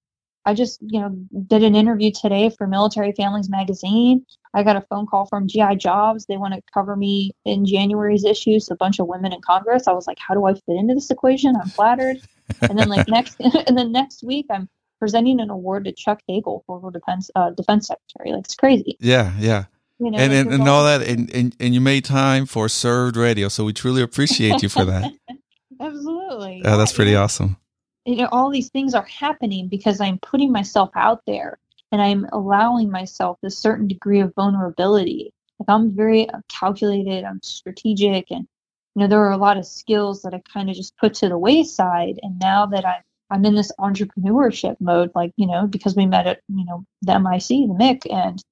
I just, you know, did an interview today for Military Families Magazine. I got a phone call from GI Jobs. They want to cover me in January's issue. So a bunch of women in Congress. I was like, how do I fit into this equation? I'm flattered. and then like next, (laughs) and then next week, I'm presenting an award to Chuck Hagel, former defense uh, defense secretary. Like it's crazy. Yeah, yeah. You know, and and, and all that, and, and and you made time for served radio, so we truly appreciate you for that. (laughs) Absolutely. Yeah, that's pretty awesome. you know all these things are happening because i'm putting myself out there and i'm allowing myself a certain degree of vulnerability like i'm very uh, calculated i'm strategic and you know there are a lot of skills that i kind of just put to the wayside and now that i'm i'm in this entrepreneurship mode like you know because we met at you know the mic the mic and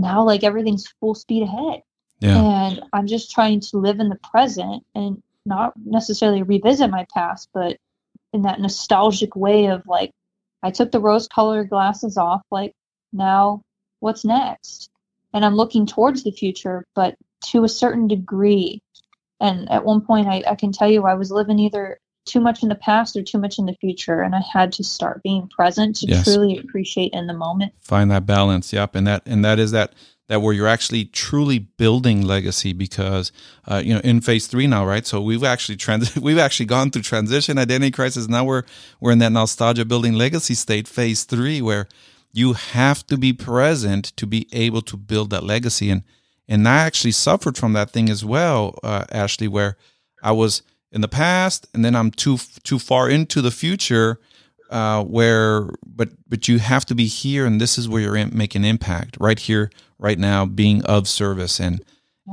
now like everything's full speed ahead. Yeah, and i'm just trying to live in the present and not necessarily revisit my past but in that nostalgic way of like i took the rose colored glasses off like now what's next? And i'm looking towards the future but to a certain degree. And at one point I, I can tell you i was living either too much in the past or too much in the future and i had to start being present to Yes. truly appreciate in the moment find that balance. Yep, and that and that is that that where you're actually truly building legacy because uh, you know in phase three now, right? So we've actually trans (laughs) we've actually gone through transition, identity crisis. Now we're we're in that nostalgia building legacy state, phase three, where you have to be present to be able to build that legacy. And and I actually suffered from that thing as well, uh, Ashley, where I was in the past, and then I'm too too far into the future uh, where but but you have to be here and this is where you're in, making impact right here right now being of service. And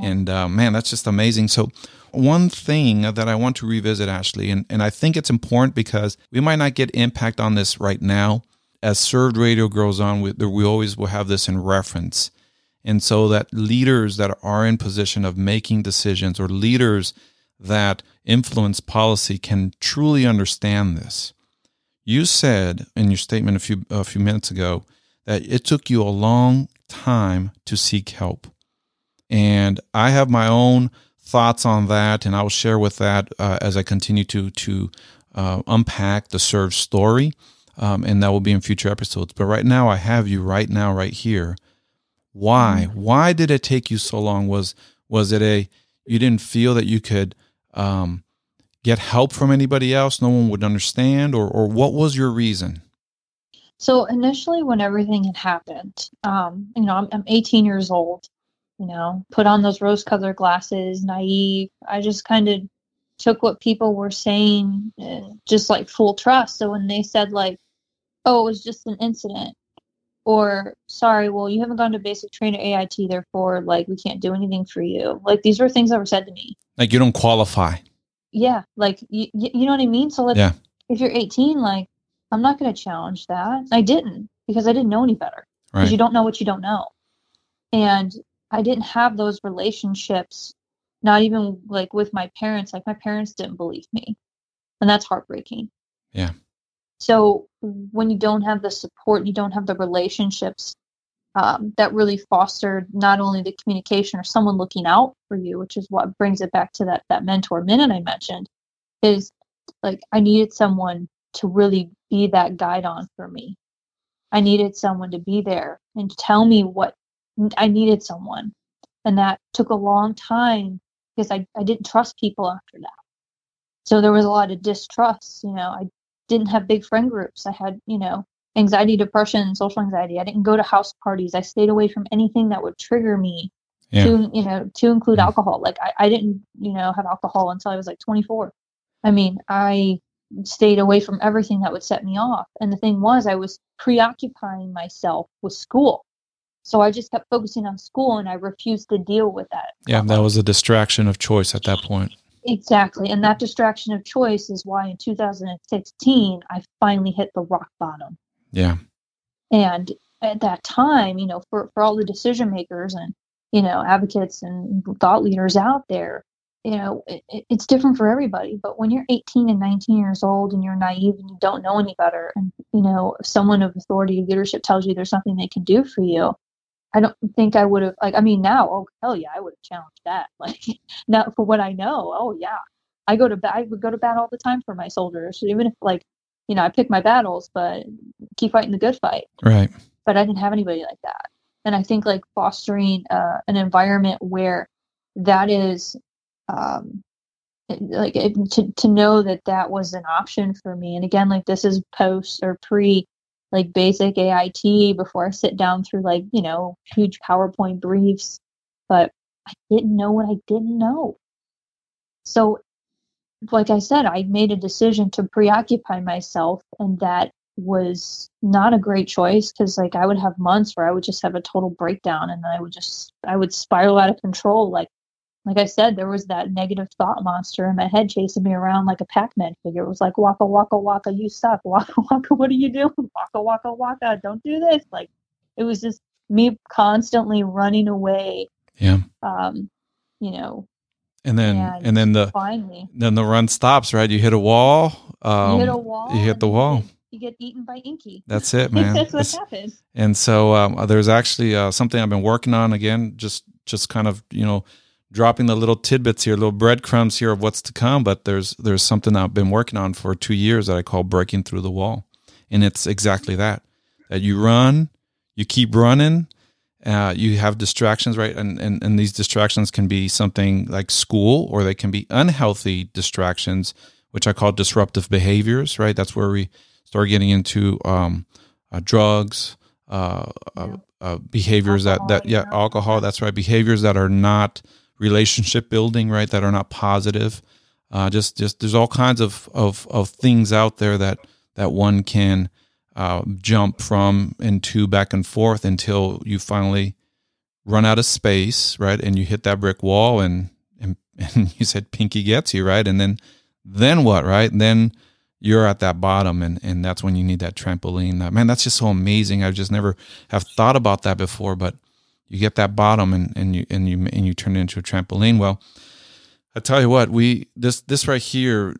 and uh, man that's just amazing. So one thing that i want to revisit ashley and, and i think it's important because we might not get impact on this right now. As served radio grows on we, we always will have this in reference. And so that leaders that are in position of making decisions or leaders that influence policy can truly understand this you said in your statement a few a few minutes ago that it took you a long time to seek help, and I have my own thoughts on that, and I will share with that uh, as I continue to to uh, unpack the serve story, um, and that will be in future episodes. But right now, I have you right now, right here. Why? Why did it take you so long? Was was it a you didn't feel that you could um, get help from anybody else? No one would understand, or or what was your reason? So initially, when everything had happened, um, you know, I'm, I'm 18 years old. You know, put on those rose-colored glasses, naive. I just kind of took what people were saying, and just like full trust. So when they said like, "Oh, it was just an incident," or "Sorry, well, you haven't gone to basic training AIT, therefore, like, we can't do anything for you." Like these were things that were said to me. Like you don't qualify. Yeah, like you, you know what I mean. So like, Yeah. if you're 18, like, I'm not going to challenge that. I didn't because I didn't know any better because Right. you don't know what you don't know. And I didn't have those relationships, not even like with my parents. Like my parents didn't believe me. And that's heartbreaking. Yeah. So when you don't have the support, you don't have the relationships um, that really fostered not only the communication or someone looking out for you, which is what brings it back to that that mentor minute I mentioned, is like I needed someone to really be that guidon for me. I needed someone to be there and tell me what I needed someone. And that took a long time because I, I didn't trust people after that. So there was a lot of distrust. You know, I didn't have big friend groups. I had, you know, anxiety, depression, social anxiety. I didn't go to house parties. I stayed away from anything that would trigger me Yeah. to, you know, to include Yeah. alcohol. Like I, I didn't, you know, have alcohol until I was like 24. I mean, I stayed away from everything that would set me off. And the thing was, I was preoccupying myself with school. So I just kept focusing on school and I refused to deal with that. Yeah, that was a distraction of choice at that point. Exactly. And that distraction of choice is why in 2016, I finally hit the rock bottom. Yeah. And at that time, you know, for, for all the decision makers and, you know, advocates and thought leaders out there, you know, it, it- it's different for everybody. But when you're 18 and 19 years old and you're naive and you don't know any better, and, you know, someone of authority leadership tells you there's something they can do for you, I don't think I would have, like, I mean, now, oh, hell yeah, I would have challenged that. (laughs) Like, now for what I know, oh, yeah. I go to bat, I would go to bat all the time for my soldiers, even if, like, you know, I pick my battles, but keep fighting the good fight Right. but I didn't have anybody like that. And I think like fostering uh, an environment where that is, um, like it, to to know that that was an option for me. And again, like this is post or pre, like basic AIT before I sit down through like you know huge PowerPoint briefs, but I didn't know what I didn't know. So, like I said, I made a decision to preoccupy myself, and that was not a great choice because like I would have months where I would just have a total breakdown and I would just I would spiral out of control like like I said there was that negative thought monster in my head chasing me around like a Pac-Man figure it was like waka waka waka you suck (laughs) waka waka what are you doing (laughs) waka waka waka don't do this like it was just me constantly running away Yeah. um you know And then And and then the finally then the run stops, right? You hit a wall. Um, you hit a wall you hit the wall. you get eaten by Inky That's it, (laughs) man. that's what That's- happens And so um, there's actually uh, something I've been working on again, just just kind of you know dropping the little tidbits here, little breadcrumbs here of what's to come. But there's there's something I've been working on for two years that I call breaking through the wall, and it's exactly that. That you run, you keep running, uh, you have distractions, right? And, and and these distractions can be something like school, or they can be unhealthy distractions, which I call disruptive behaviors, right? That's where we start getting into um, uh, drugs, uh, uh, uh, behaviors that that yeah, yeah. alcohol. That's right, behaviors that are not relationship building, right? That are not positive. Uh, just just there's all kinds of of of things out there that that one can uh, jump from and to back and forth until you finally run out of space, right? And you hit that brick wall, and and, (laughs) and you said pinky gets you, right? And then then what, right? And then you're at that bottom, and and that's when you need that trampoline. Uh, man, that's just so amazing. I just never have thought about that before, but you get that bottom, and and you and you and you turn it into a trampoline. Well, I tell you what, we this this right here.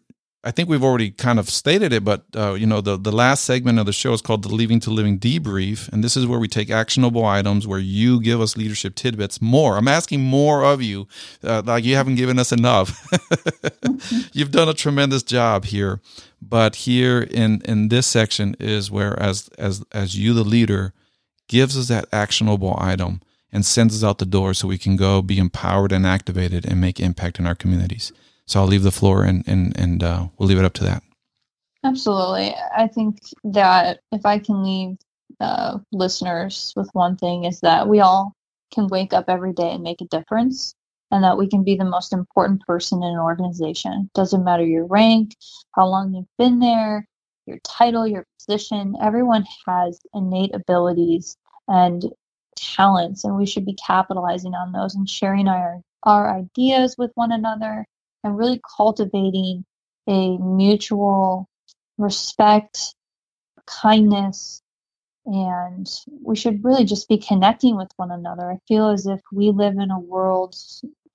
I think we've already kind of stated it, but uh, you know the the last segment of the show is called the Leaving to Living debrief, and this is where we take actionable items where you give us leadership tidbits. More, I'm asking more of you, uh, like you haven't given us enough. (laughs) You've done a tremendous job here, but here in in this section is where as as as you the leader gives us that actionable item and sends us out the door so we can go be empowered and activated and make impact in our communities. So I'll leave the floor and and and uh, we'll leave it up to that. Absolutely. I think that if I can leave uh, listeners with one thing is that we all can wake up every day and make a difference and that we can be the most important person in an organization. Doesn't matter your rank, how long you've been there, your title, your position, everyone has innate abilities and talents and we should be capitalizing on those and sharing our our ideas with one another and really cultivating a mutual respect, kindness, and we should really just be connecting with one another. I feel as if we live in a world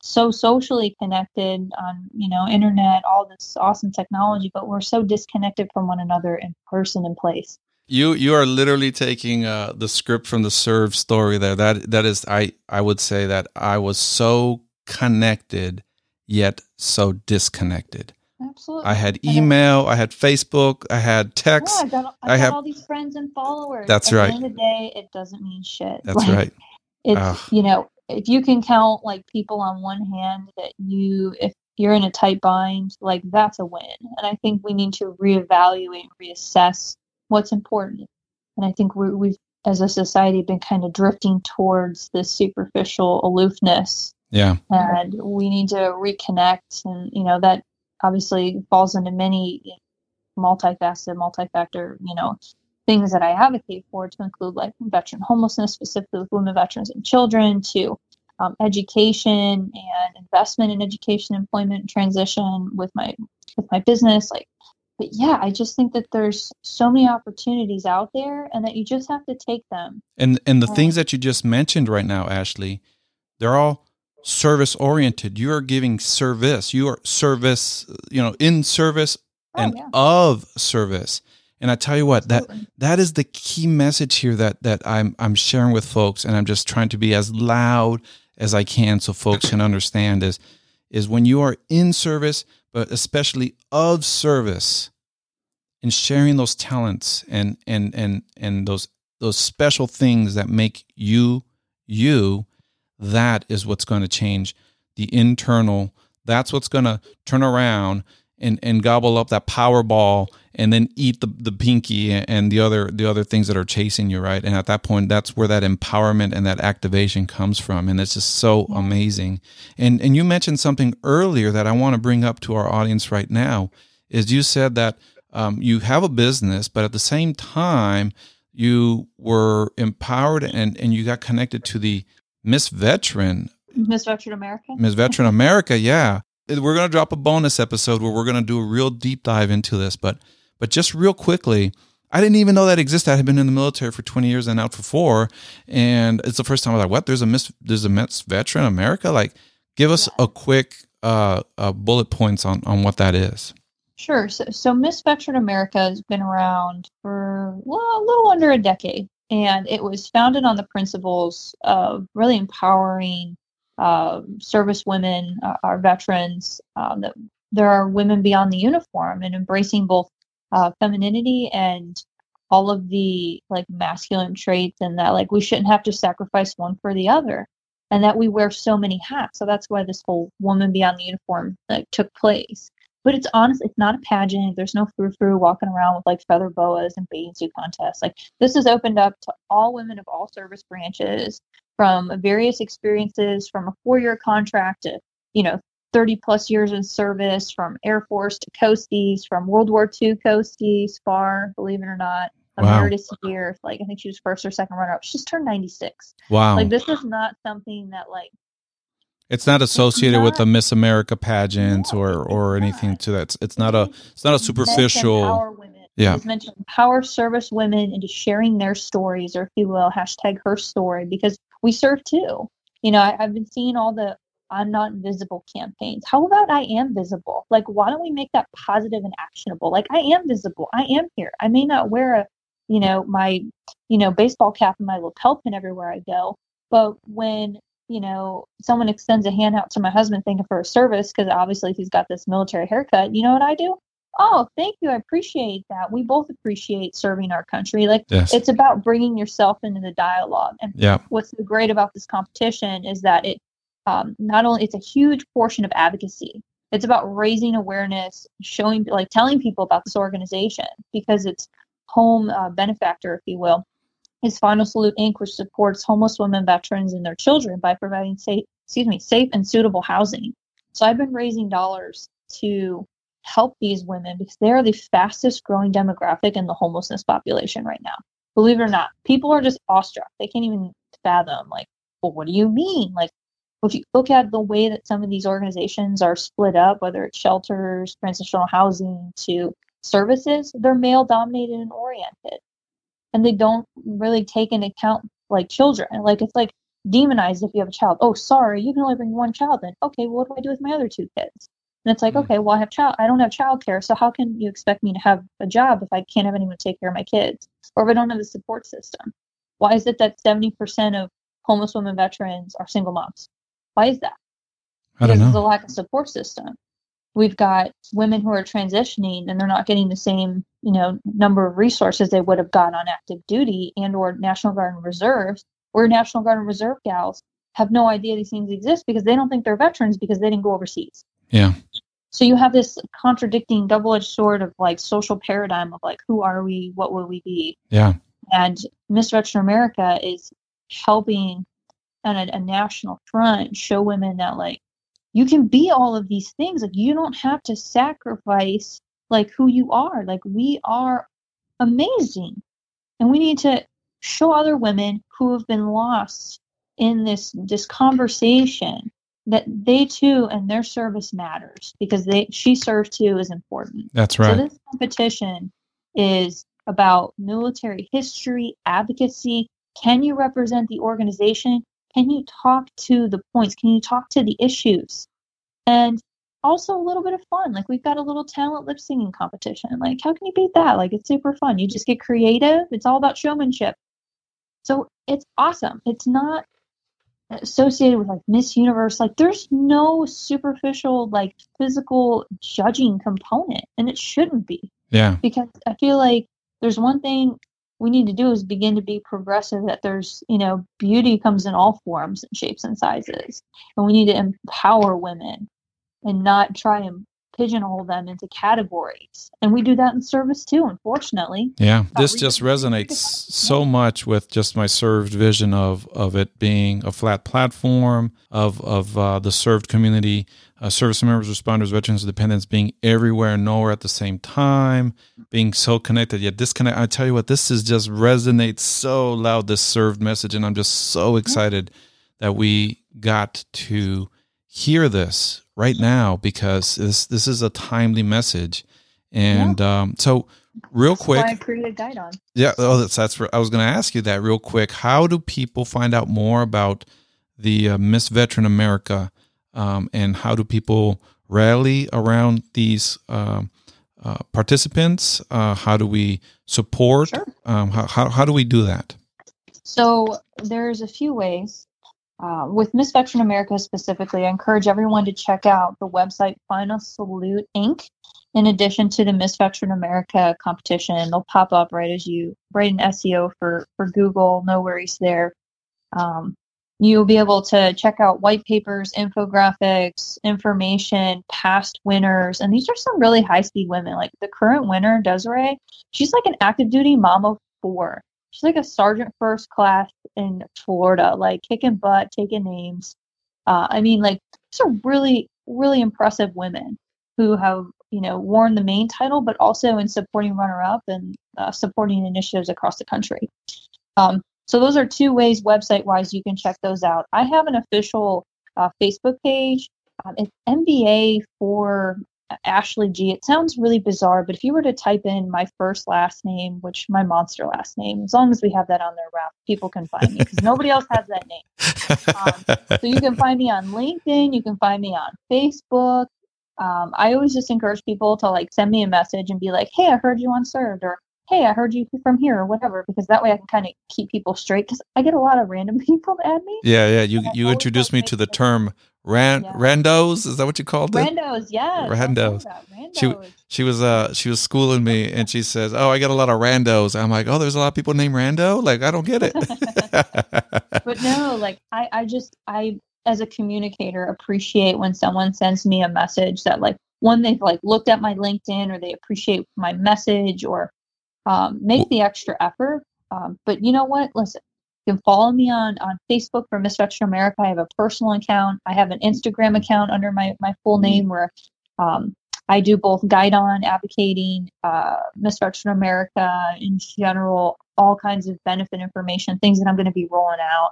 so socially connected on, you know, internet, all this awesome technology, but we're so disconnected from one another in person and place. You you are literally taking uh, the script from the Serve story there. That that is I I would say that I was so connected yet so disconnected. Absolutely. I had email, I had Facebook, I had Yeah, text. I got, I I got have- all these friends and followers. That's At right. the end of the day, it doesn't mean shit. That's Like, right. it's Ugh. you know if you can count like people on one hand that you if you're in a tight bind like that's a win and i think we need to reevaluate reassess what's important. And I think we, we've as a society been kind of drifting towards this superficial aloofness. Yeah. and we need to reconnect. And you know that obviously falls into many multifaceted multi-factor you know things that i advocate for to include like veteran homelessness specifically with women veterans and children to um, education and investment in education employment transition with my with my business like but yeah i just think that there's so many opportunities out there and that you just have to take them And and the things that you just mentioned right now, Ashley, they're all service oriented. You are giving service. You are service, you know, in service Oh, and yeah. of service. And I tell you what, that that is the key message here that that I'm I'm sharing with folks and I'm just trying to be as loud as I can so folks can understand is is when you are in service, but especially of service and sharing those talents and and and and those those special things that make you you that is what's going to change the internal that's what's going to turn around and and gobble up that power ball and then eat the the pinky and the other the other things that are chasing you right? And at that point that's where that empowerment and that activation comes from and it's just so amazing. And and you mentioned something earlier that I want to bring up to our audience right now is you said that um, you have a business but at the same time you were empowered and and you got connected to the Miss Veteran miss veteran america Miss Veteran (laughs) America, yeah. We're going to drop a bonus episode where we're going to do a real deep dive into this, but but just real quickly, I didn't even know that existed. I had been in the military for 20 years and out for 4, and it's the first time I was like, "What? There's a Miss there's a Miss Veteran America?" Like give us a quick uh, uh bullet points on on what that is. Sure. So, so Miss Veteran America has been around for well, a little under a decade, and it was founded on the principles of really empowering uh, service women, uh, our veterans, um, that there are women beyond the uniform, and embracing both uh, femininity and all of the like masculine traits, and that like we shouldn't have to sacrifice one for the other, and that we wear so many hats. So that's why this whole woman beyond the uniform like took place but it's honest it's not a pageant there's no frou-frou walking around with like feather boas and bathing suit contests like this is opened up to all women of all service branches from various experiences from a four-year contract to you know 30 plus years in service from air force to coasties from world war ii coasties far believe it or not Wow. emeritus year like i think she was first or second runner up she's turned 96 Wow. like this is not something that like it's not associated with not- the Miss America pageant No, or it's or anything not. to that. It's- It's not a it's not a superficial. Yeah. It was meant to empower service women into sharing their stories, or if you will, hashtag her story, because we serve too. You know, I, I've been seeing all the I'm not invisible campaigns. How about I am visible? Like, why don't we make that positive and actionable? Like, I am visible. I am here. I may not wear a, you know, my, you know, baseball cap and my lapel pin everywhere I go, but when you know, someone extends a hand out to my husband thanking for a service because obviously he's got this military haircut. You know what I do? Oh, thank you. I appreciate that. We both appreciate serving our country. Like yes. it's about bringing yourself into the dialogue. And Yeah. what's so great about this competition is that it um, not only it's a huge portion of advocacy. It's about raising awareness, showing like telling people about this organization because it's home uh, benefactor, if you will is Final Salute Inc., which supports homeless women, veterans, and their children by providing safe, excuse me, safe and suitable housing. So I've been raising dollars to help these women because they are the fastest growing demographic in the homelessness population right now. Believe it or not, people are just awestruck. They can't even fathom, like, well, what do you mean? Like, if you look at the way that some of these organizations are split up, whether it's shelters, transitional housing, to services, they're male dominated and oriented and they don't really take into account like children. Like it's like demonized if you have a child. Oh, sorry, you can only bring one child. Then okay, well, what do I do with my other two kids? And it's like, Mm. okay, well, I have child. I don't have childcare, so how can you expect me to have a job if I can't have anyone to take care of my kids, or if I don't have a support system? Why is it that seventy percent of homeless women veterans are single moms? Why is that? I don't because there's a lack of support system. We've got women who are transitioning and they're not getting the same, you know, number of resources they would have got on active duty and or National Guard and Reserves, or National Guard and Reserve gals have no idea these things exist because they don't think they're veterans because they didn't go overseas. Yeah. So you have this contradicting double-edged sword of like social paradigm of like who are we, what will we be? Yeah. And Miss Veteran America is helping on a, a national front show women that like you can be all of these things. Like you don't have to sacrifice like who you are. Like we are amazing. And we need to show other women who have been lost in this this conversation that they too and their service matters because they she served too is important. That's right. So this competition is about military history, advocacy. Can you represent the organization? Can you talk to the points? Can you talk to the issues? And also a little bit of fun. Like we've got a little talent lip singing competition. Like how can you beat that? Like it's super fun. You just get creative. It's all about showmanship. So it's awesome. It's not associated with like Miss Universe. Like there's no superficial like physical judging component and it shouldn't be. Yeah. Because I feel like there's one thing we need to do is begin to be progressive that there's you know beauty comes in all forms and shapes and sizes. And we need to empower women and not try and pigeonhole them into categories. And we do that in service too unfortunately. Yeah, this just resonates so much with just my served vision of of it being a flat platform of of uh, the served community, uh, service members, responders, veterans, dependents being everywhere and nowhere at the same time, being so connected yet disconnected. I tell you what, this is just resonates so loud. This served message, and I'm just so excited that we got to hear this right now because this this is a timely message. And um, so, real quick, i created Guidon yeah, oh, that's that's. I was going to ask you that real quick. How do people find out more about the uh, Miss Veteran America, um, and how do people rally around these um, uh, participants? Uh, how do we support? Sure. Um, how, how how do we do that? So there's a few ways. Uh, with Miss Veteran America specifically, I encourage everyone to check out the website Final Salute Inc. In addition to the Miss Veteran America competition, they'll pop up right as you write an SEO for for Google. No worries there. Um, you'll be able to check out white papers, infographics, information, past winners, and these are some really high speed women. Like the current winner, Desiree, she's like an active duty mom of four she's like a sergeant first class in Florida, like kicking butt, taking names. Uh, I mean, like these are really, really impressive women who have, you know, worn the main title, but also in supporting runner up and uh, supporting initiatives across the country. Um, so those are two ways, website wise, you can check those out. I have an official uh, Facebook page. Um, it's MVA for Ashley G. It sounds really bizarre, but if you were to type in my first last name, which my monster last name, as long as we have that on their wrap, people can find me because nobody else has that name. Um, So you can find me on LinkedIn, you can find me on Facebook. Um, I always just encourage people to like send me a message and be like, "Hey, I heard you on Served," or "Hey, I heard you from here," or whatever, because that way I can kind of keep people straight. Because I get a lot of random (laughs) people to add me. yeah, yeah. You you introduced me to the term ran Yeah. randos. Is that what you called it? Randos, yeah. Love Randos. She- Randos. she was uh she was schooling me and she says oh i got a lot of randos i'm like oh there's a lot of people named rando like i don't get it (laughs) but no like i i just i as a communicator appreciate when someone sends me a message that like one they've like looked at my linkedin or they appreciate my message or um, make the extra effort um, but you know what listen you can follow me on on facebook for miss veteran america i have a personal account i have an instagram account under my my full name where um, I do both Guidon advocating, uh, Miss Veteran America in general, all kinds of benefit information, things that I'm going to be rolling out.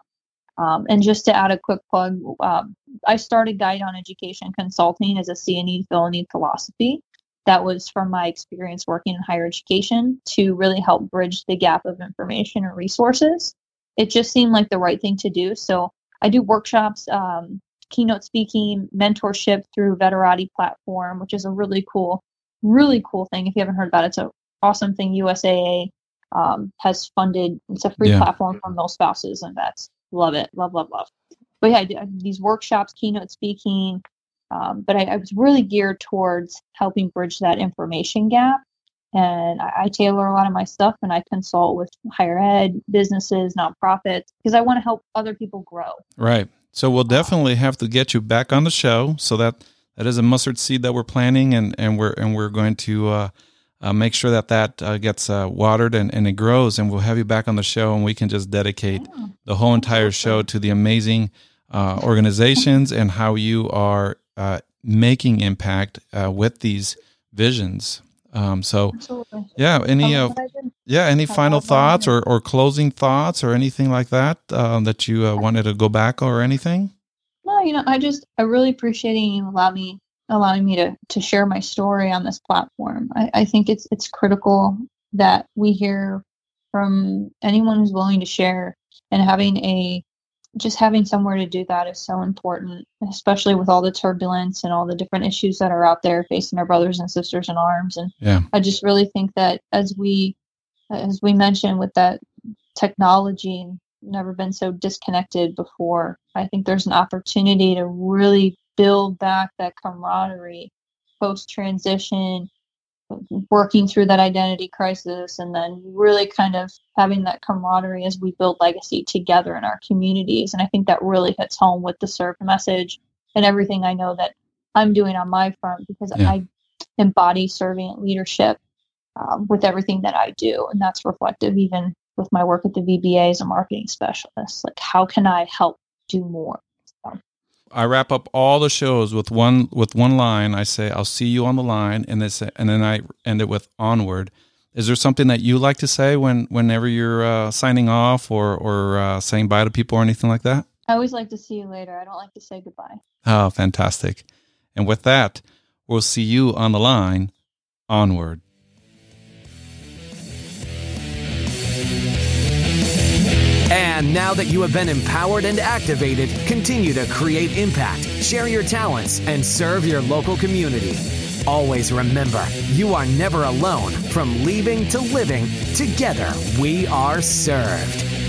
Um, and just to add a quick plug, um, I started Guidon Education Consulting as a CNE need philosophy. That was from my experience working in higher education to really help bridge the gap of information and resources. It just seemed like the right thing to do. So I do workshops, um, keynote speaking, mentorship through Veterati platform, which is a really cool, really cool thing. If you haven't heard about it, it's an awesome thing. USAA um, has funded. It's a free Yeah. platform for mil spouses and vets. Love it, love, love, love. But yeah, I do these workshops, keynote speaking. Um, but I, I was really geared towards helping bridge that information gap. And I, I tailor a lot of my stuff and I consult with higher ed, businesses, nonprofits, because I want to help other people grow. right so we'll definitely have to get you back on the show so that that is a mustard seed that we're planting and and we're and we're going to uh uh, make sure that that uh, gets uh, watered and, and it grows. And we'll have you back on the show and we can just dedicate Yeah. the whole entire show to the amazing uh, organizations and how you are uh, making impact uh, with these visions. Um, so, Absolutely. yeah, any uh, but I did- yeah, any final thoughts or, or closing thoughts or anything like that um, that you uh, wanted to go back or anything? No, you know, I just I really appreciate you allow me allowing me to to share my story on this platform. I, I think it's it's critical that we hear from anyone who's willing to share and having a just having somewhere to do that is so important, especially with all the turbulence and all the different issues that are out there facing our brothers and sisters in arms. And Yeah. I just really think that as we as we mentioned with that technology never been so disconnected before i think there's an opportunity to really build back that camaraderie post transition working through that identity crisis and then really kind of having that camaraderie as we build legacy together in our communities and i think that really hits home with the serve message and everything i know that i'm doing on my front because Yeah. i embody servant leadership um, with everything that I do. And that's reflective even with my work at the VBA as a marketing specialist. Like, how can I help do more? I wrap up all the shows with one with one line. I say, "I'll see you on the line," and this, and then I end it with "onward." Is there something that you like to say when whenever you're uh, signing off or or uh, saying bye to people or anything like that? I always like to see you later. I don't like to say goodbye. Oh, fantastic! And with that, we'll see you on the line. Onward. And now that you have been empowered and activated, continue to create impact, share your talents, and serve your local community. Always remember, you are never alone. From leaving to living, together we are served.